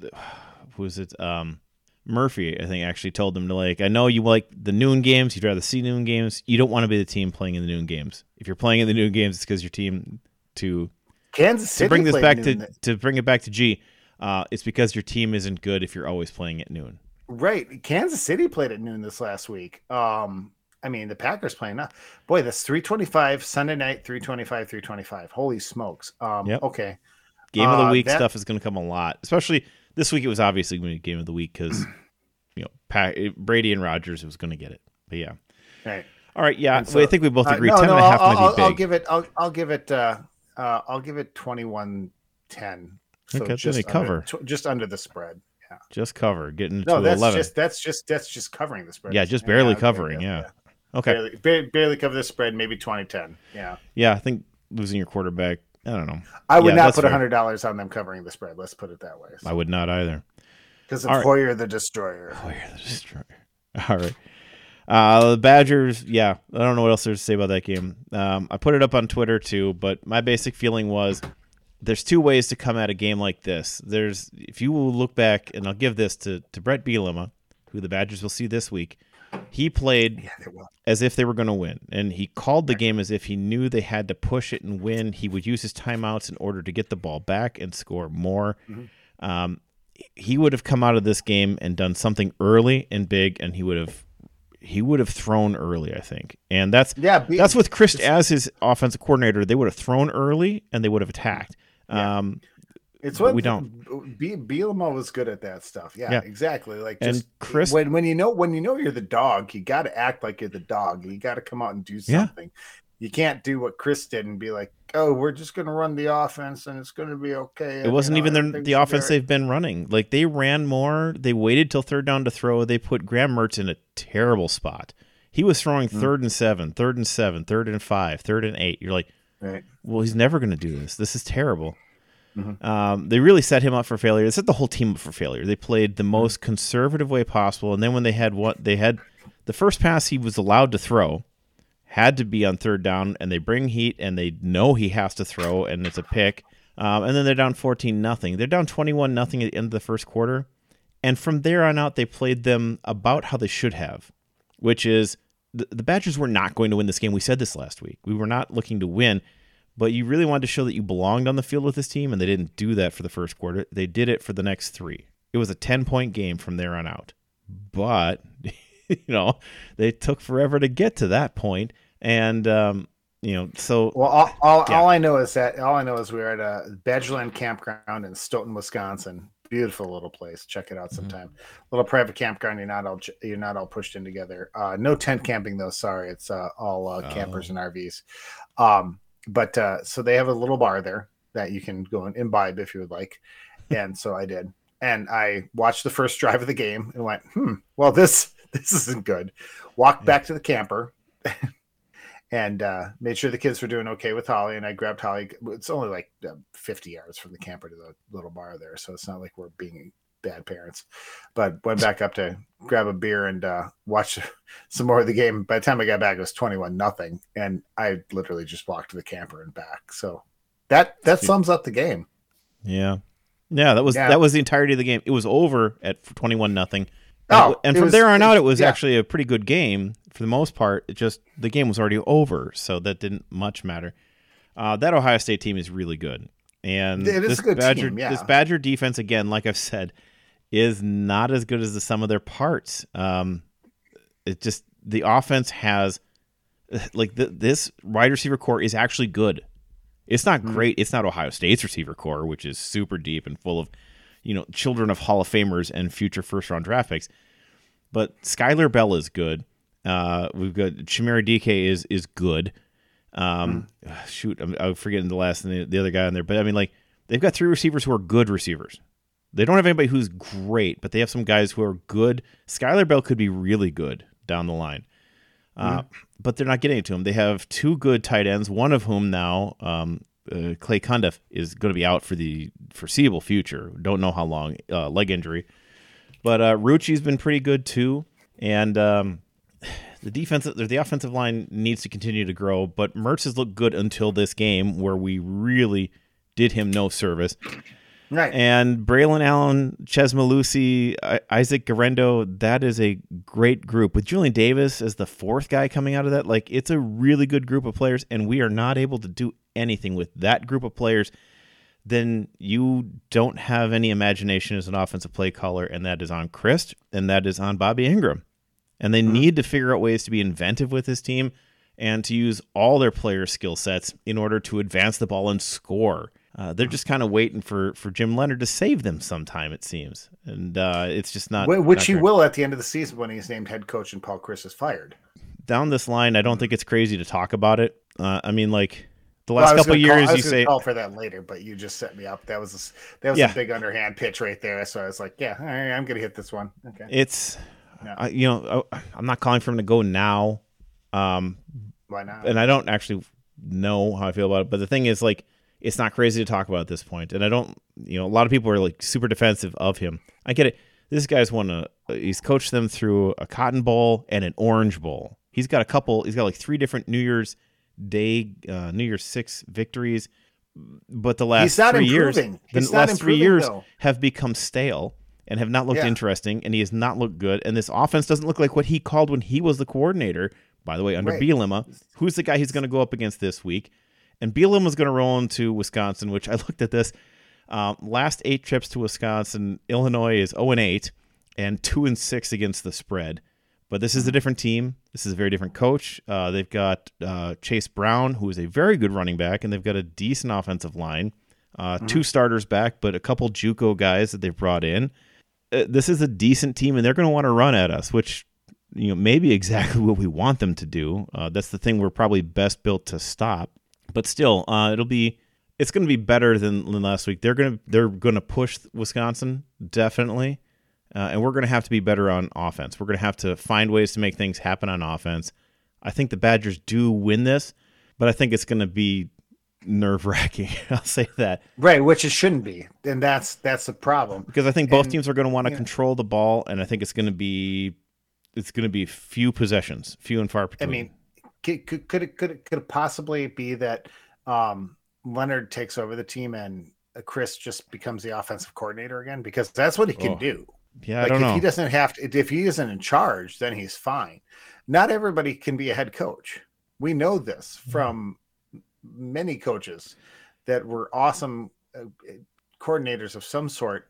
who was it? Um, Murphy, I think, actually told them to like, I know you like the noon games. You'd rather see noon games. You don't want to be the team playing in the noon games. If you're playing in the noon games, it's because your team to Kansas City to bring this back to to bring it back to G. Uh, it's because your team isn't good if you're always playing at noon. right. Kansas City played at noon this last week. Um, I mean the Packers playing now. Boy, that's three twenty five Sunday night, three twenty five, three twenty five. Holy smokes. Um, Yep. okay. Game of the Uh, week that- stuff is going to come a lot, especially this week. It was obviously going to be game of the week because you know Pa- Brady and Rodgers was going to get it. But yeah, Right. all right, yeah. So, I think we both Uh, agree no, ten no, and a half I'll, might I'll, I'll give it. I'll, I'll give it. Uh, uh, I'll give it 21 10. So Okay, just they cover. tw- just under the spread. Yeah. just cover, getting to No, that's eleven. just that's just that's just covering the spread. Yeah, just barely okay, covering, yeah. okay, Barely, barely, barely cover the spread. Maybe 2010. Yeah. yeah. I think losing your quarterback. I don't know. I would Yeah, not put hundred dollars on them covering the spread. Let's put it that way. I would not either. Because of All right. Hoyer the Destroyer. You're the destroyer. All right. Uh, the Badgers, yeah, I don't know what else there's to say about that game. Um, I put it up on Twitter too, but my basic feeling was there's two ways to come at a game like this. There's if you will look back, and I'll give this to to Bret Bielema, who the Badgers will see this week. He played Yeah, as if they were going to win, and he called the game as if he knew they had to push it and win. He would use his timeouts in order to get the ball back and score more. Mhm. Um, he would have come out of this game and done something early and big, and he would have he would have thrown early, I think. And that's Yeah, be, that's with Chryst as his offensive coordinator. They would have thrown early and they would have attacked. Yeah. Um, it's what we don't. Be, Bielema was good at that stuff. Yeah, Yeah. exactly. Like And just Chryst- when when you know when you know you're the dog, you got to act like you're the dog. You got to come out and do Yeah. something. you can't do what Chryst did and be like, "Oh, we're just going to run the offense and it's going to be okay." It wasn't even their, the offense they've been running. Like they ran more. They waited till third down to throw. They put Graham Mertz in a terrible spot. He was throwing mm-hmm. third and seven, third and seven, third and five, third and eight. You're like, right. well, he's never going to do this. This is terrible. Mm-hmm. Um, they really set him up for failure. They set the whole team up for failure. They played the mm-hmm. most conservative way possible, and then when they had what they had, the first pass he was allowed to throw had to be on third down, and they bring heat, and they know he has to throw, and it's a pick. Um, and then they're down 14 nothing. They're down 21 nothing at the end of the first quarter. And from there on out, they played them about how they should have, which is the, the Badgers were not going to win this game. We said this last week. We were not looking to win, but you really wanted to show that you belonged on the field with this team, and they didn't do that for the first quarter. They did it for the next three. It was a 10 point game from there on out. But, you know, they took forever to get to that point and um, you know, so well, all, all, yeah. all, I know is that all I know is we are at a Badgerland campground in Stoughton, Wisconsin. Beautiful little place. Check it out mm-hmm. sometime. Mm-hmm. Little private campground. You're not all you're not all pushed in together. Uh, no tent camping though. Sorry, it's uh, all uh, campers oh. and RVs. Um, but uh, so they have a little bar there that you can go and imbibe if you would like. And so I did, and I watched the first drive of the game and went, "Hmm, well this this isn't good." Walked yeah. back to the camper. and uh, made sure the kids were doing okay with Holly. And I grabbed Holly. It's only like uh, 50 yards from the camper to the little bar there, so it's not like we're being bad parents. But went back up to grab a beer and uh, watch some more of the game. By the time I got back, it was 21 nothing, and I literally just walked to the camper and back. So that that sums up the game. Yeah, yeah, that was yeah. that was the entirety of the game. It was over at 21 nothing. Oh, and from was, there on out, it was yeah. actually a pretty good game for the most part. It just the game was already over, so that didn't much matter. Uh, that Ohio State team is really good, and this Badger team, yeah. this Badger defense again, like I've said, is not as good as the sum of their parts. Um, it just the offense has like the, this wide receiver core is actually good. It's not mm-hmm. great. It's not Ohio State's receiver core, which is super deep and full of you know, children of Hall of Famers and future first round draft picks. But Skyler Bell is good. Uh, we've got Chimere Dike is is good. Um, mm. Shoot, I'm, I'm, forgetting the last the, the other guy on there, but I mean, like they've got three receivers who are good receivers. They don't have anybody who's great, but they have some guys who are good. Skyler Bell could be really good down the line, uh, but they're not getting it to him. They have two good tight ends, one of whom now um, uh, Clay Cundiff is going to be out for the foreseeable future. Don't know how long, uh, leg injury. But uh, Rucci's been pretty good too, and um, the defensive, the offensive line needs to continue to grow. But Mertz has looked good until this game, where we really did him no service. Right. And Braylon Allen, Chez Mellusi, Isaac Guerendo, that is a great group. With Julian Davis as the fourth guy coming out of that, like it's a really good group of players, and we are not able to do anything with that group of players, then you don't have any imagination as an offensive play caller, and that is on Chryst and that is on Bobby Engram. And they mm-hmm. need to figure out ways to be inventive with this team and to use all their player skill sets in order to advance the ball and score. Uh, they're just kind of waiting for, for Jim Leonhard to save them sometime, it seems. And uh, it's just not. Which not he will at the end of the season when he's named head coach and Paul Chryst is fired. Down this line, I don't think it's crazy to talk about it. Uh, I mean, like, the last well, couple years, call, you say call for that later, but you just set me up. That was a, that was yeah. a big underhand pitch right there. So I was like, yeah, right, I'm gonna hit this one. Okay, it's yeah. you know I'm not calling for him to go now. Um, Why not? And I don't actually know how I feel about it, but the thing is, like, it's not crazy to talk about at this point, and I don't. You know, a lot of people are like super defensive of him. I get it. This guy's won a. He's coached them through a Cotton Bowl and an Orange Bowl. He's got a couple. He's got like three different New Year's Day, uh, New Year's Six victories, but the last three years, the last three years though. have become stale and have not looked yeah. interesting, and he has not looked good. And this offense doesn't look like what he called when he was the coordinator. By the way, under right. Bielema, who's the guy he's going to go up against this week? And Bielema is going to roll into Wisconsin, which I looked at this. Um, last eight trips to Wisconsin, Illinois is 0 and 8 and 2 and 6 against the spread. But this is a different team. This is a very different coach. Uh, they've got uh, Chase Brown, who is a very good running back, and they've got a decent offensive line. Uh, mm-hmm. Two starters back, but a couple JUCO guys that they've brought in. Uh, this is a decent team, and they're going to want to run at us, which you know, maybe exactly what we want them to do. Uh, that's the thing we're probably best built to stop. But still, uh, it'll be it's going to be better than, than last week. They're going to they're going to push Wisconsin definitely, uh, and we're going to have to be better on offense. We're going to have to find ways to make things happen on offense. I think the Badgers do win this, but I think it's going to be nerve wracking. I'll say that. Right, which it shouldn't be, and that's that's the problem. Because I think both And- teams are going to want to yeah. control the ball, and I think it's going to be it's going to be few possessions, few and far I between. mean, could could could it, could it, could it possibly be that um, Leonhard takes over the team and Chryst just becomes the offensive coordinator again? Because that's what he can Oh, do. yeah, I don't if know. he doesn't have to, if he isn't in charge, then he's fine. Not everybody can be a head coach. We know this Mm-hmm. from many coaches that were awesome uh, coordinators of some sort,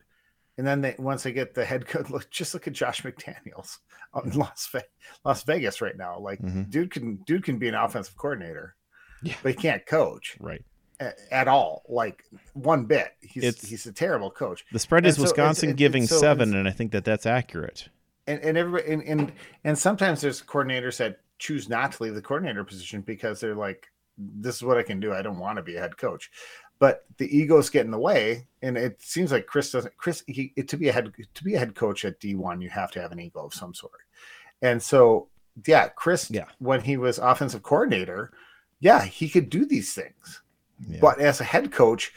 and then they once they get the head coach, look just look at Josh McDaniels on Las Ve- Las Vegas right now. Like Mhm. dude can dude can be an offensive coordinator, Yeah. but he can't coach Right. a- at all, like one bit. He's It's- he's a terrible coach. The spread And is so Wisconsin it- giving it's- so seven, and I think that that's accurate. and and everybody and, and and sometimes there's coordinators that choose not to leave the coordinator position because they're like this is what i can do i don't want to be a head coach but the egos get in the way and it seems like Chryst doesn't Chryst he, to be a head to be a head coach at d1 you have to have an ego of some sort and so yeah Chryst Yeah. when he was offensive coordinator yeah he could do these things Yeah. but as a head coach,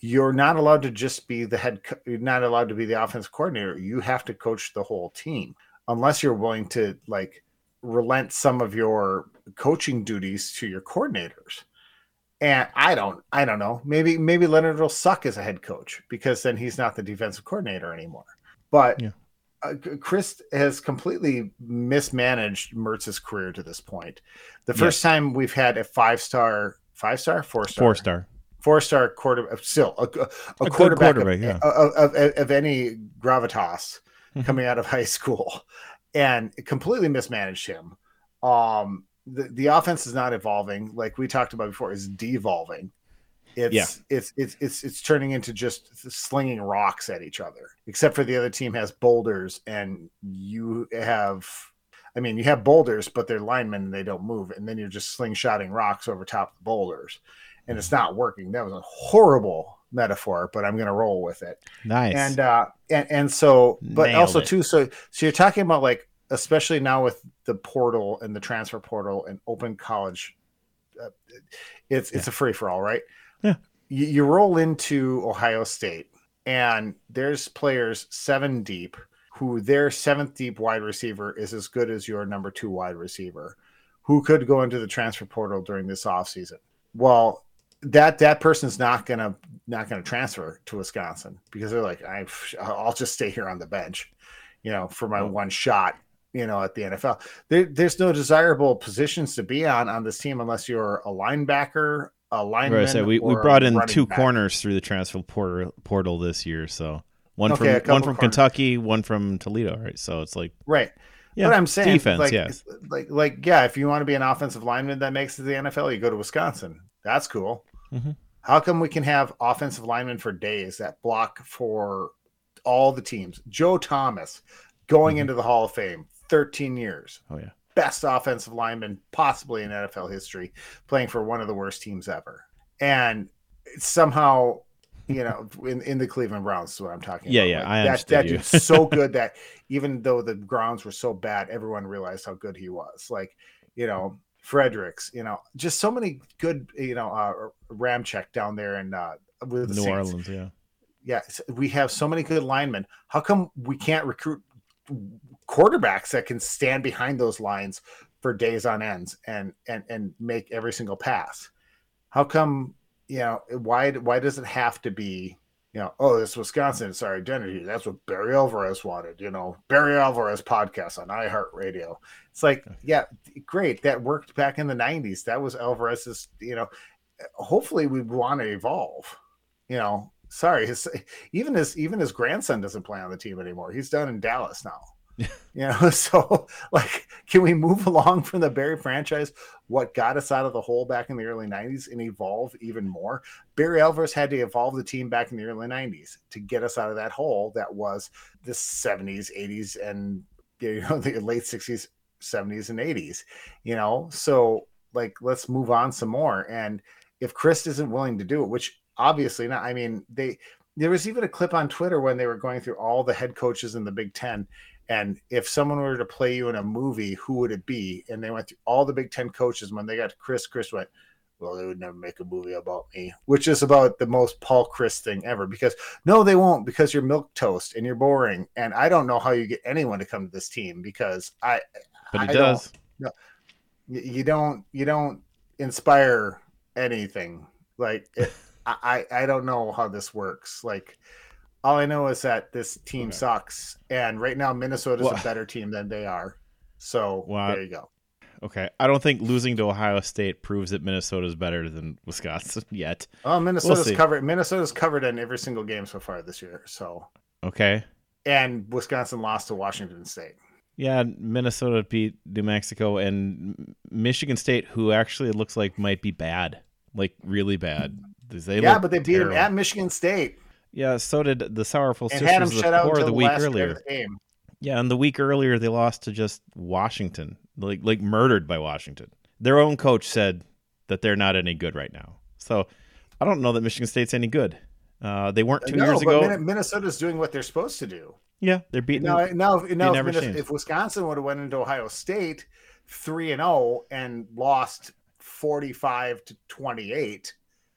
you're not allowed to just be the head. Co- you're not allowed to be the offensive coordinator. You have to coach the whole team, unless you're willing to like relent some of your coaching duties to your coordinators. And I don't, I don't know. Maybe, maybe Leonhard will suck as a head coach because then he's not the defensive coordinator anymore. But Yeah. uh, Chryst has completely mismanaged Mertz's career to this point. The first time we've had a five star, five star, four star, Four star. four star quarter still a, a, a good quarterback, quarterback, of, yeah. of, of, of any gravitas Mhm. coming out of high school and completely mismanaged him um the, the offense is not evolving like we talked about before is devolving it's Yeah. it's it's it's it's turning into just slinging rocks at each other except for the other team has boulders and you have I mean, you have boulders, but they're linemen and they don't move, and then you're just slingshotting rocks over top of the boulders, and it's not working. That was a horrible metaphor, but I'm going to roll with it. Nice. And uh, and and so, but Nailed also it. too, so so you're talking about like, especially now with the portal and the transfer portal and open college, uh, it's it's a free for all, right? Yeah. You, you roll into Ohio State, and there's players seven deep who their seventh deep wide receiver is as good as your number two wide receiver, who could go into the transfer portal during this offseason. Well, that that person's not gonna not gonna transfer to Wisconsin because they're like, I, I'll just stay here on the bench, you know, for my one shot, you know, at the NFL. There, there's no desirable positions to be on on this team unless you're a linebacker, a lineman. Right, so we, we brought in two back. corners through the transfer portal, portal this year. So one Okay, from one from corners. Kentucky, one from Toledo. Right, so it's like Right. yeah, but I'm saying defense. like, yes, like like yeah, if you want to be an offensive lineman that makes it to the NFL, you go to Wisconsin. That's cool. Mhm. How come we can have offensive linemen for days that block for all the teams? Joe Thomas going Mhm. into the Hall of Fame, 13 years, oh yeah, best offensive lineman possibly in NFL history, playing for one of the worst teams ever, and somehow. You know, in, in the Cleveland Browns is what I'm talking Yeah, about. yeah, I that, that you. dude's so good that even though the grounds were so bad, everyone realized how good he was. Like, you know, Fredericks, you know, just so many good, you know, uh, Ramczyk down there in uh, with the New Saints. Orleans. Yeah, Yeah, we have so many good linemen. How come we can't recruit quarterbacks that can stand behind those lines for days on ends and and and make every single pass? How come you know why why does it have to be you know oh this Wisconsin it's our identity that's what Barry Alvarez wanted you know Barry Alvarez podcast on iHeartRadio. It's like yeah great that worked back in the 90s that was Alvarez's you know hopefully we want to evolve you know. Sorry his even his even his grandson doesn't play on the team anymore. He's done in Dallas now you know so like can we move along from the Barry franchise what got us out of the hole back in the early 90s and evolve even more Barry Alvarez had to evolve the team back in the early 90s to get us out of that hole that was the 70s 80s and you know the late 60s 70s and 80s, you know? So, like, let's move on some more. And if Chryst isn't willing to do it, which obviously not, I mean, they, there was even a clip on Twitter when they were going through all the head coaches in the Big Ten. And if someone were to play you in a movie, who would it be? And they went through all the Big Ten coaches. When they got to Chris, Chryst went, well, they would never make a movie about me, which is about the most Paul Chryst thing ever. Because no, they won't, because you're milk toast and you're boring, and I don't know how you get anyone to come to this team because I. But he I does. No, you don't. You don't inspire anything. Like it, I, I don't know how this works. Like all I know is that this team Okay. sucks, and right now Minnesota's Well- a better team than they are. So Well, there you go. Okay. I don't think losing to Ohio State proves that Minnesota is better than Wisconsin yet. Well, Minnesota's see. covered. Minnesota's covered in every single game so far this year. So Okay. and Wisconsin lost to Washington State. Yeah, Minnesota beat New Mexico and Michigan State, who actually looks like might be bad, like really bad. They yeah, but they beat terrible. them at Michigan State Yeah, so did the Sourful and Sisters of the Poor the week earlier. the game. Yeah, and the week earlier they lost to just Washington, like like murdered by Washington. Their own coach said that they're not any good right now. So I don't know that Michigan State's any good. Uh, they weren't two no, years but ago. Min- Minnesota's doing what they're supposed to do. yeah, they're beating. Now, now, if- now if, never Minnes- changed. if Wisconsin would have went into Ohio State three and zero and lost forty five to twenty eight,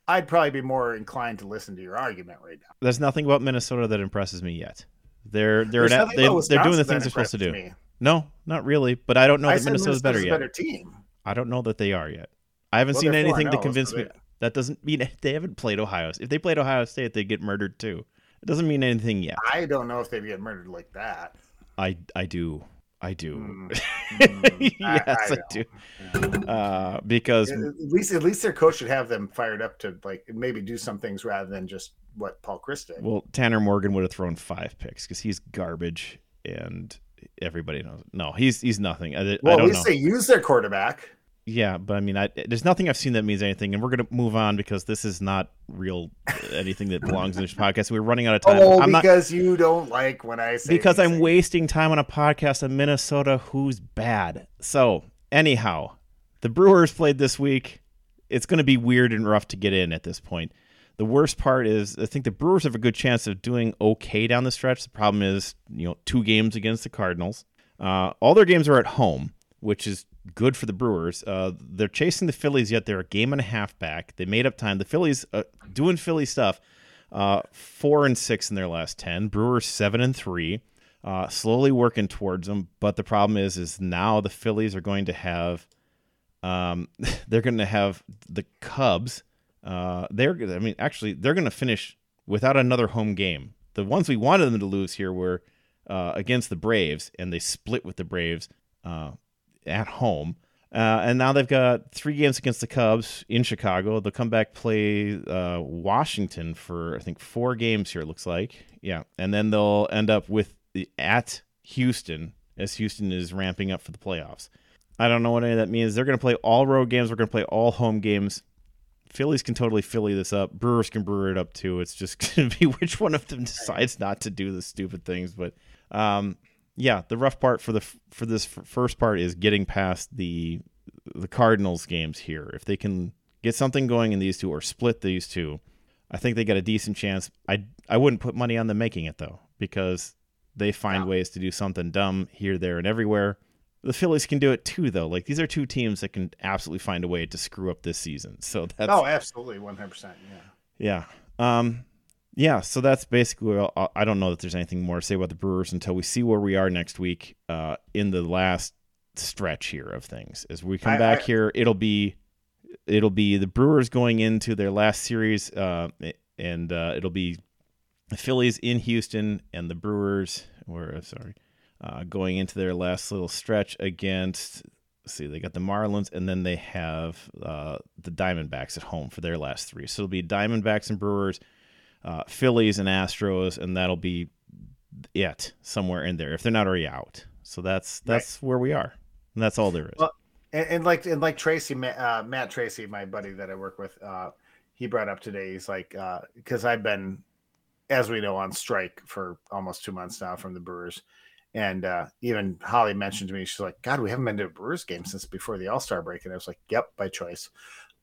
I'd probably be more inclined to listen to your argument right now. There's nothing about Minnesota that impresses me yet. They're they're they, they're doing the things they're supposed to do. me. No, not really. But I don't know I that said Minnesota's better yet. better team. I don't know that they are yet. I haven't Well, seen anything to oh, convince me. That doesn't mean they haven't played Ohio. If they played Ohio State, they'd get murdered too. It doesn't mean anything yet. I don't know if they'd get murdered like that. I I do. I do. Mm, mm, yes, I, don't. do. Yeah. Uh, because At least, at least their coach should have them fired up to like maybe do some things rather than just what Paul Chryst did. well, Tanner Morgan would have thrown five picks because he's garbage, and everybody knows. No, he's he's nothing. I, I Well, at least know. they use their quarterback. Yeah, but I mean, I, there's nothing I've seen that means anything, and we're gonna move on because this is not real anything that belongs in this podcast. We're running out of time. Oh, I'm not because you don't like when I say because I'm things. wasting time on a podcast on Minnesota who's bad. So, anyhow, the Brewers played this week. It's going to be weird and rough to get in at this point. The worst part is I think the Brewers have a good chance of doing okay down the stretch. The problem is, you know, two games against the Cardinals. Uh, all their games are at home, which is good for the Brewers. Uh, they're chasing the Phillies, yet they're a game and a half back. They made up time. The Phillies uh, doing Philly stuff. Uh, four and six in their last ten. Brewers seven and three. Uh, slowly working towards them, but the problem is, is now the Phillies are going to have, um, they're going to have the Cubs. Uh, they're, I mean, actually, they're going to finish without another home game. The ones we wanted them to lose here were uh, against the Braves, and they split with the Braves uh, at home. Uh, and now they've got three games against the Cubs in Chicago. They'll come back play uh, Washington for I think four games here. It looks like, yeah, and then they'll end up with the at Houston as Houston is ramping up for the playoffs. I don't know what any of that means. They're going to play all road games. We're going to play all home games. Phillies can totally Philly this up. Brewers can brew it up too. It's just going to be which one of them decides not to do the stupid things. But um, yeah, the rough part for the for this first part is getting past the the Cardinals games here. If they can get something going in these two or split these two, I think they got a decent chance. I I wouldn't put money on them making it though because they find ways to do something dumb here, there, and everywhere. The Phillies can do it too, though. Like these are two teams that can absolutely find a way to screw up this season. So that's Oh, absolutely, one hundred percent. Yeah. yeah. Um, yeah. So that's basically. all- I don't know that there's anything more to say about the Brewers until we see where we are next week. Uh, in the last stretch here of things, as we come I- back I- here, it'll be, it'll be the Brewers going into their last series, uh, and uh, it'll be the Phillies in Houston and the Brewers. Or sorry, uh, going into their last little stretch against. let's see, they got the Marlins, and then they have uh, the Diamondbacks at home for their last three. So it'll be Diamondbacks and Brewers, uh, Phillies and Astros, and that'll be it somewhere in there if they're not already out. So that's that's where we are, and that's all there is. Well, And, and like and like Tracy, uh, Matt Tracy, my buddy that I work with, uh, he brought up today. He's like, uh because I've been, as we know, on strike for almost two months now from the Brewers, And uh, even Holly mentioned to me, she's like, God, we haven't been to a Brewers game since before the All Star break. And I was like, Yep, by choice.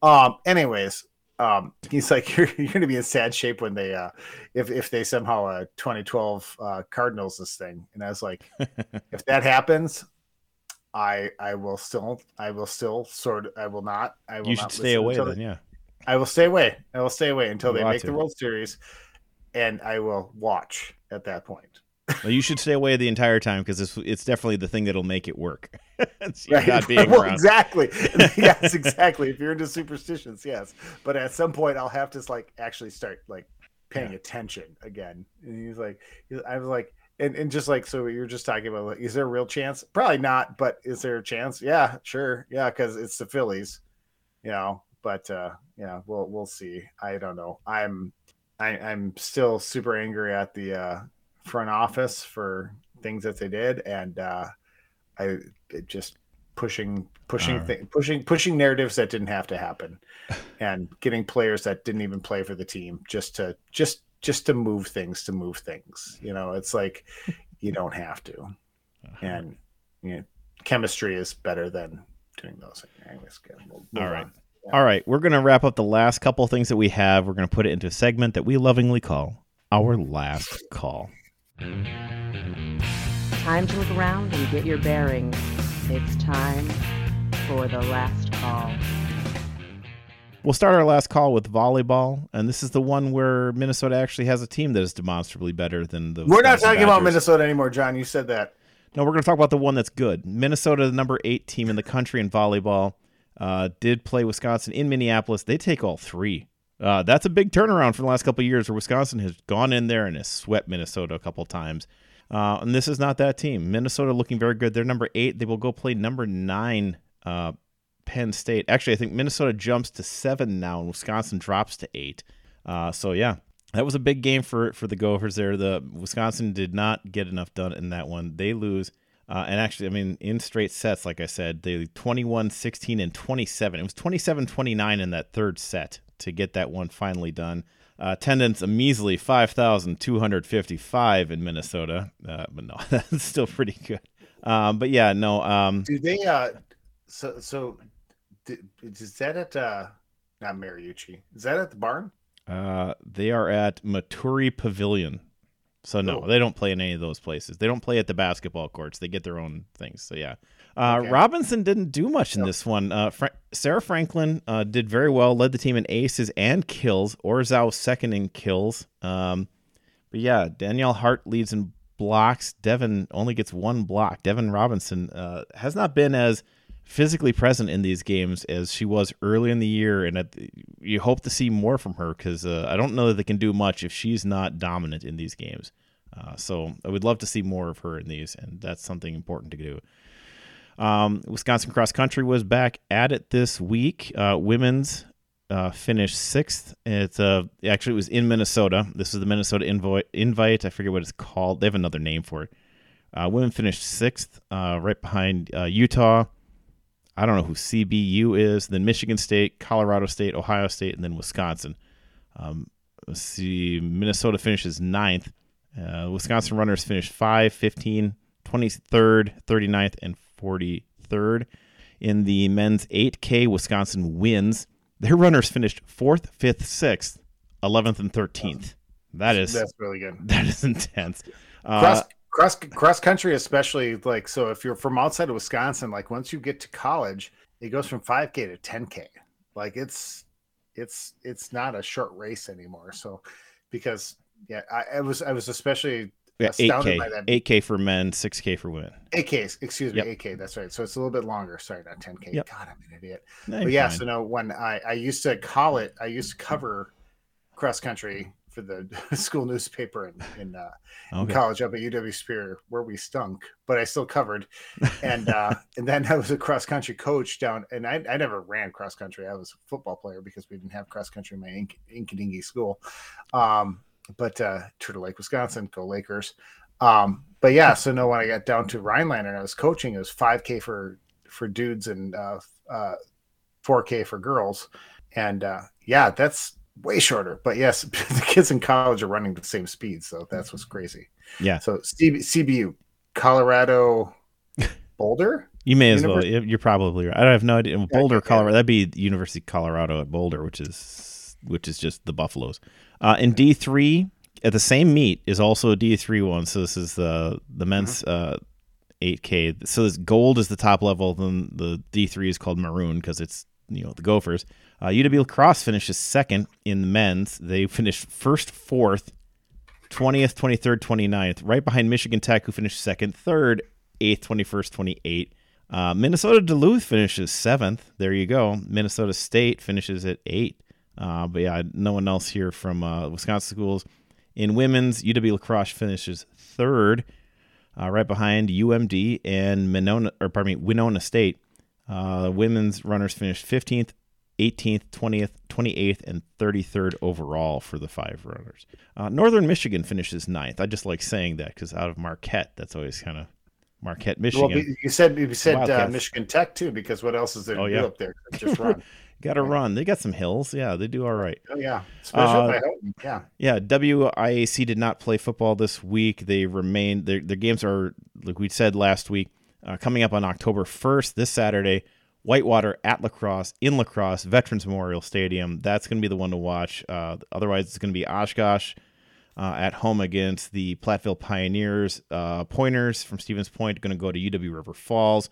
Um, anyways, um, he's like, You're, you're going to be in sad shape when they, uh, if, if they somehow, uh, 2012 uh, Cardinals this thing. And I was like, If that happens, I I will still I will still sort I will not I will you should stay away then, yeah. I will stay away. I will stay away until You they make to. the World Series, and I will watch at that point. Well, you should stay away the entire time because it's it's definitely the thing that'll make it work. Right? not being well, around. exactly. yes, exactly. If you're into superstitions, yes. But at some point, I'll have to like actually start like paying Yeah. attention again. And he's like, I was like, and, and just like so, you're just talking about like, is there a real chance? Probably not, but is there a chance? Yeah, sure, yeah, because it's the Phillies, you know. But uh, yeah, we'll we'll see. I don't know. I'm I, I'm still super angry at the uh, front office for things that they did, and uh, I it just pushing pushing pushing pushing narratives that didn't have to happen, and getting players that didn't even play for the team just to just just to move things to move things. You know, it's like you don't have to, Uh-huh. and you know, chemistry is better than doing those. Anyways. We'll All right. on. All right, we're going to wrap up the last couple things that we have. We're going to put it into a segment that we lovingly call our last call. Time to look around and get your bearings. It's time for the last call. We'll start our last call with volleyball, and this is the one where Minnesota actually has a team that is demonstrably better than the. We're not Wisconsin talking about Minnesota anymore, John. You said that. No, we're going to talk about the one that's good. Minnesota, the number eight team in the country in volleyball, uh, did play Wisconsin in Minneapolis. They take all three. Uh, that's a big turnaround for the last couple of years where Wisconsin has gone in there and has swept Minnesota a couple times. Uh, and this is not that team. Minnesota looking very good. They're number eight. They will go play number nine, uh, Penn State. Actually, I think Minnesota jumps to seven now, and Wisconsin drops to eight. Uh, so yeah, that was a big game for for the Gophers there. The Wisconsin did not get enough done in that one. They lose. Uh, and actually, I mean, in straight sets, like I said, they 21 16 and 27. It was 27 29 in that third set to get that one finally done. Uh, attendance a measly 5,255 in Minnesota. Uh, but no, that's still pretty good. Um, but yeah, no. Um, Do they? uh So so, d- is that at uh not Mariucci? Is that at the barn? Uh, they are at Maturi Pavilion. So no, Oh. they don't play in any of those places. They don't play at the basketball courts. They get their own things. So yeah, uh, Okay. Robinson didn't do much in Yep. this one. Uh, Fra- Sarah Franklin uh, did very well, led the team in aces and kills. Orzao second in kills. Um, but yeah, Danielle Hart leads in blocks. Devyn only gets one block. Devyn Robinson uh, has not been as physically present in these games as she was early in the year, and at, you hope to see more from her because uh, I don't know that they can do much if she's not dominant in these games. Uh, so I would love to see more of her in these, and that's something important to do. Um, Wisconsin cross country was back at it this week. Uh, women's uh, finished sixth. It's uh, actually it was in Minnesota. This is the Minnesota invite. Invite. I forget what it's called. They have another name for it. Uh, women finished sixth, uh, right behind uh, Utah. I don't know who CBU is. Then Michigan State, Colorado State, Ohio State, and then Wisconsin. Um, let's see. Minnesota finishes ninth. Uh, Wisconsin runners finished 5, 15, 23rd, 39th, and 43rd. In the men's 8K, Wisconsin wins. Their runners finished fourth, fifth, sixth, 11th, and 13th. That is That's really good. that is intense. Uh, Cross cross cross country, especially like so. If you're from outside of Wisconsin, like once you get to college, it goes from 5k to 10k. Like it's it's it's not a short race anymore. So because yeah, I, I was I was especially yeah, astounded 8K, by that. 8K for men, 6K for women. 8K, excuse me, Yep. 8K. That's right. So it's a little bit longer. Sorry, not 10K. Yep. God, I'm an idiot. No, But yeah, fine. so no, when I, I used to call it, I used to cover cross country for the school newspaper in, in, uh, in Okay. college up at UW Spear where we stunk, but I still covered. And uh, and then I was a cross country coach down, and I, I never ran cross country. I was a football player because we didn't have cross country in my Ink, Inkadingy school. Um, but uh, Turtle Lake, Wisconsin, go Lakers. Um, but yeah, so no, when I got down to Rhinelander and I was coaching, it was 5K for for dudes and uh, uh, 4K for girls. And uh, yeah, that's way shorter. But yes, the kids in college are running the same speed, so that's what's crazy. Yeah. So CB, CBU, Colorado Boulder. You may as Univers- well. You're probably right. I have no idea. Boulder, Colorado. That'd be University of Colorado at Boulder, which is which is just the Buffaloes. Uh, in D three, at the same meet is also a D three one. So this is the the men's mm-hmm. uh, 8K. So this gold is the top level. Then the D3 is called maroon because it's you know the Gophers. Uh, UW La Crosse finishes second in the men's. They finished first, fourth, 20th, 23rd, 29th, right behind Michigan Tech, who finished second, third, 8th, 21st, 28th. Uh, Minnesota Duluth finishes seventh. There you go. Minnesota State finishes at eight. Uh, but yeah, no one else here from uh, Wisconsin schools. In women's, UW La Crosse finishes third, uh, right behind UMD and Monona, or pardon me, Winona State. Uh, women's runners finished 15th, 18th, 20th, 28th, and 33rd overall for the five runners. Uh, Northern Michigan finishes ninth. I just like saying that because out of Marquette, that's always kind of Marquette, Michigan. Well, you said you said uh, Michigan Tech too, because what else is there oh, to yeah. do up there? Just run. got to run. They got some hills. Yeah, they do all right. Oh yeah, especially uh, Yeah, yeah. WIAC did not play football this week. They remain. Their their games are like we said last week. Uh, coming up on October 1st, this Saturday, Whitewater at La Crosse in La Crosse Veterans Memorial Stadium. That's going to be the one to watch. Uh, otherwise, it's going to be Oshkosh uh, at home against the Platteville Pioneers. Uh, Pointers from Stevens Point going to go to UW River Falls.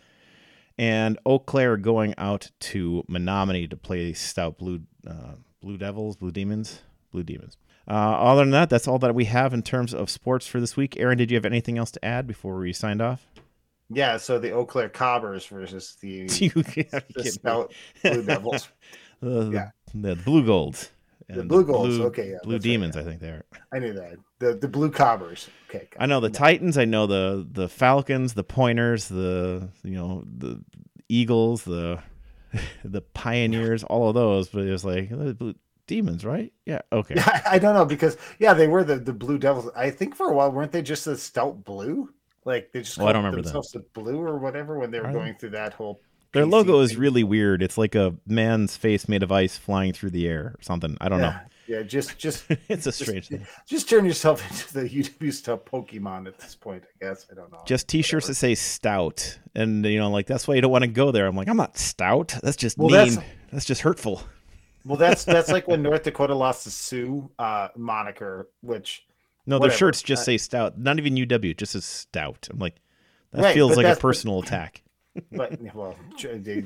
And Eau Claire going out to Menomonie to play Stout Blue uh, Blue Devils, Blue Demons, Blue Demons. Uh, other than that, that's all that we have in terms of sports for this week. Aaron, did you have anything else to add before we signed off? Yeah, so the Eau Claire Cobbers versus the, the Stout Blue Devils. uh, yeah, the Blugolds. The Blugolds. Blue, okay, yeah, Blue Demons. Right, yeah. I think they are. I knew that. The the Blue Cobbers. Okay. I know the Titans. I know the the Falcons, the Pointers, the you know the Eagles, the the Pioneers, all of those. But it was like Blue Demons, right? Yeah. Okay. I don't know because yeah, they were the the Blue Devils. I think for a while weren't they just the Stout Blue? Like they just oh, I don't remember themselves that. the blue or whatever when they were going through that whole. Their PC logo is really weird. It's like a man's face made of ice flying through the air or something. I don't yeah. know. Yeah, just just it's a strange just, thing. Just turn yourself into the UW stuff Pokemon at this point. I guess I don't know. Just T-shirts Whatever. that say stout, and you know, like that's why you don't want to go there. I'm like, I'm not stout. That's just well, mean. That's, that's just hurtful. Well, that's that's like when North Dakota lost the Sioux uh, moniker, which no, whatever. their shirts just uh, say stout. Not even UW, just says stout. I'm like, that right, feels like a personal attack. But well,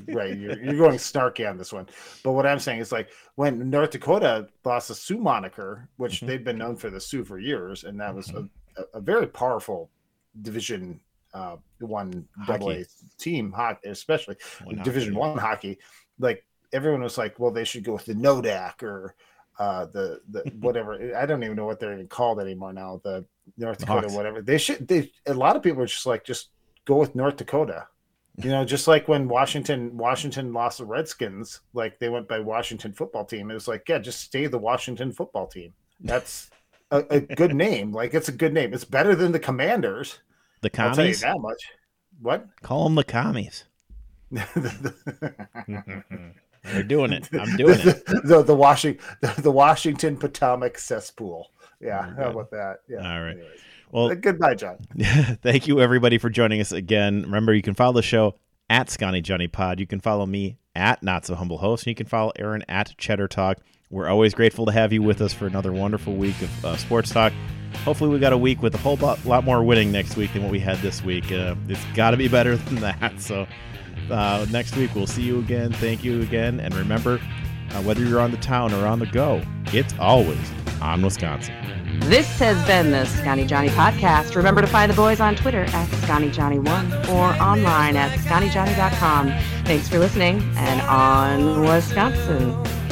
right, you're, you're going snarky on this one. But what I'm saying is like when North Dakota lost the Sioux moniker, which mm-hmm. they've been known for the Sioux for years, and that was mm-hmm. a, a, very powerful Division uh, One double A team, hot especially one Division hockey. One hockey. Like everyone was like, well, they should go with the Nodak or uh, the the whatever. I don't even know what they're even called anymore now. The North Dakota, whatever. They should. They a lot of people are just like just go with North Dakota. You know, just like when Washington Washington lost the Redskins, like they went by Washington football team. It was like, yeah, just stay the Washington football team. That's a, a good name. Like it's a good name. It's better than the Commanders. The commies. that much. What? Call them the commies. They're doing it. I'm doing it. the, the, the Washington the, the, Washington Potomac cesspool. Yeah, how about that? Yeah. All right. Anyways. Well, goodbye, John. thank you everybody for joining us again. Remember, you can follow the show at Scotty Johnny Pod. You can follow me at Not So Humble Host, and you can follow Aaron at Cheddar Talk. We're always grateful to have you with us for another wonderful week of uh, sports talk. Hopefully, we got a week with a whole lot, lot more winning next week than what we had this week. Uh, it's got to be better than that. So, uh, next week we'll see you again. Thank you again, and remember, uh, whether you're on the town or on the go, it's always on Wisconsin. This has been the Scotty Johnny podcast. Remember to find the boys on Twitter at ScottyJohnny1 or online at ScottyJohnny.com. Thanks for listening, and on Wisconsin.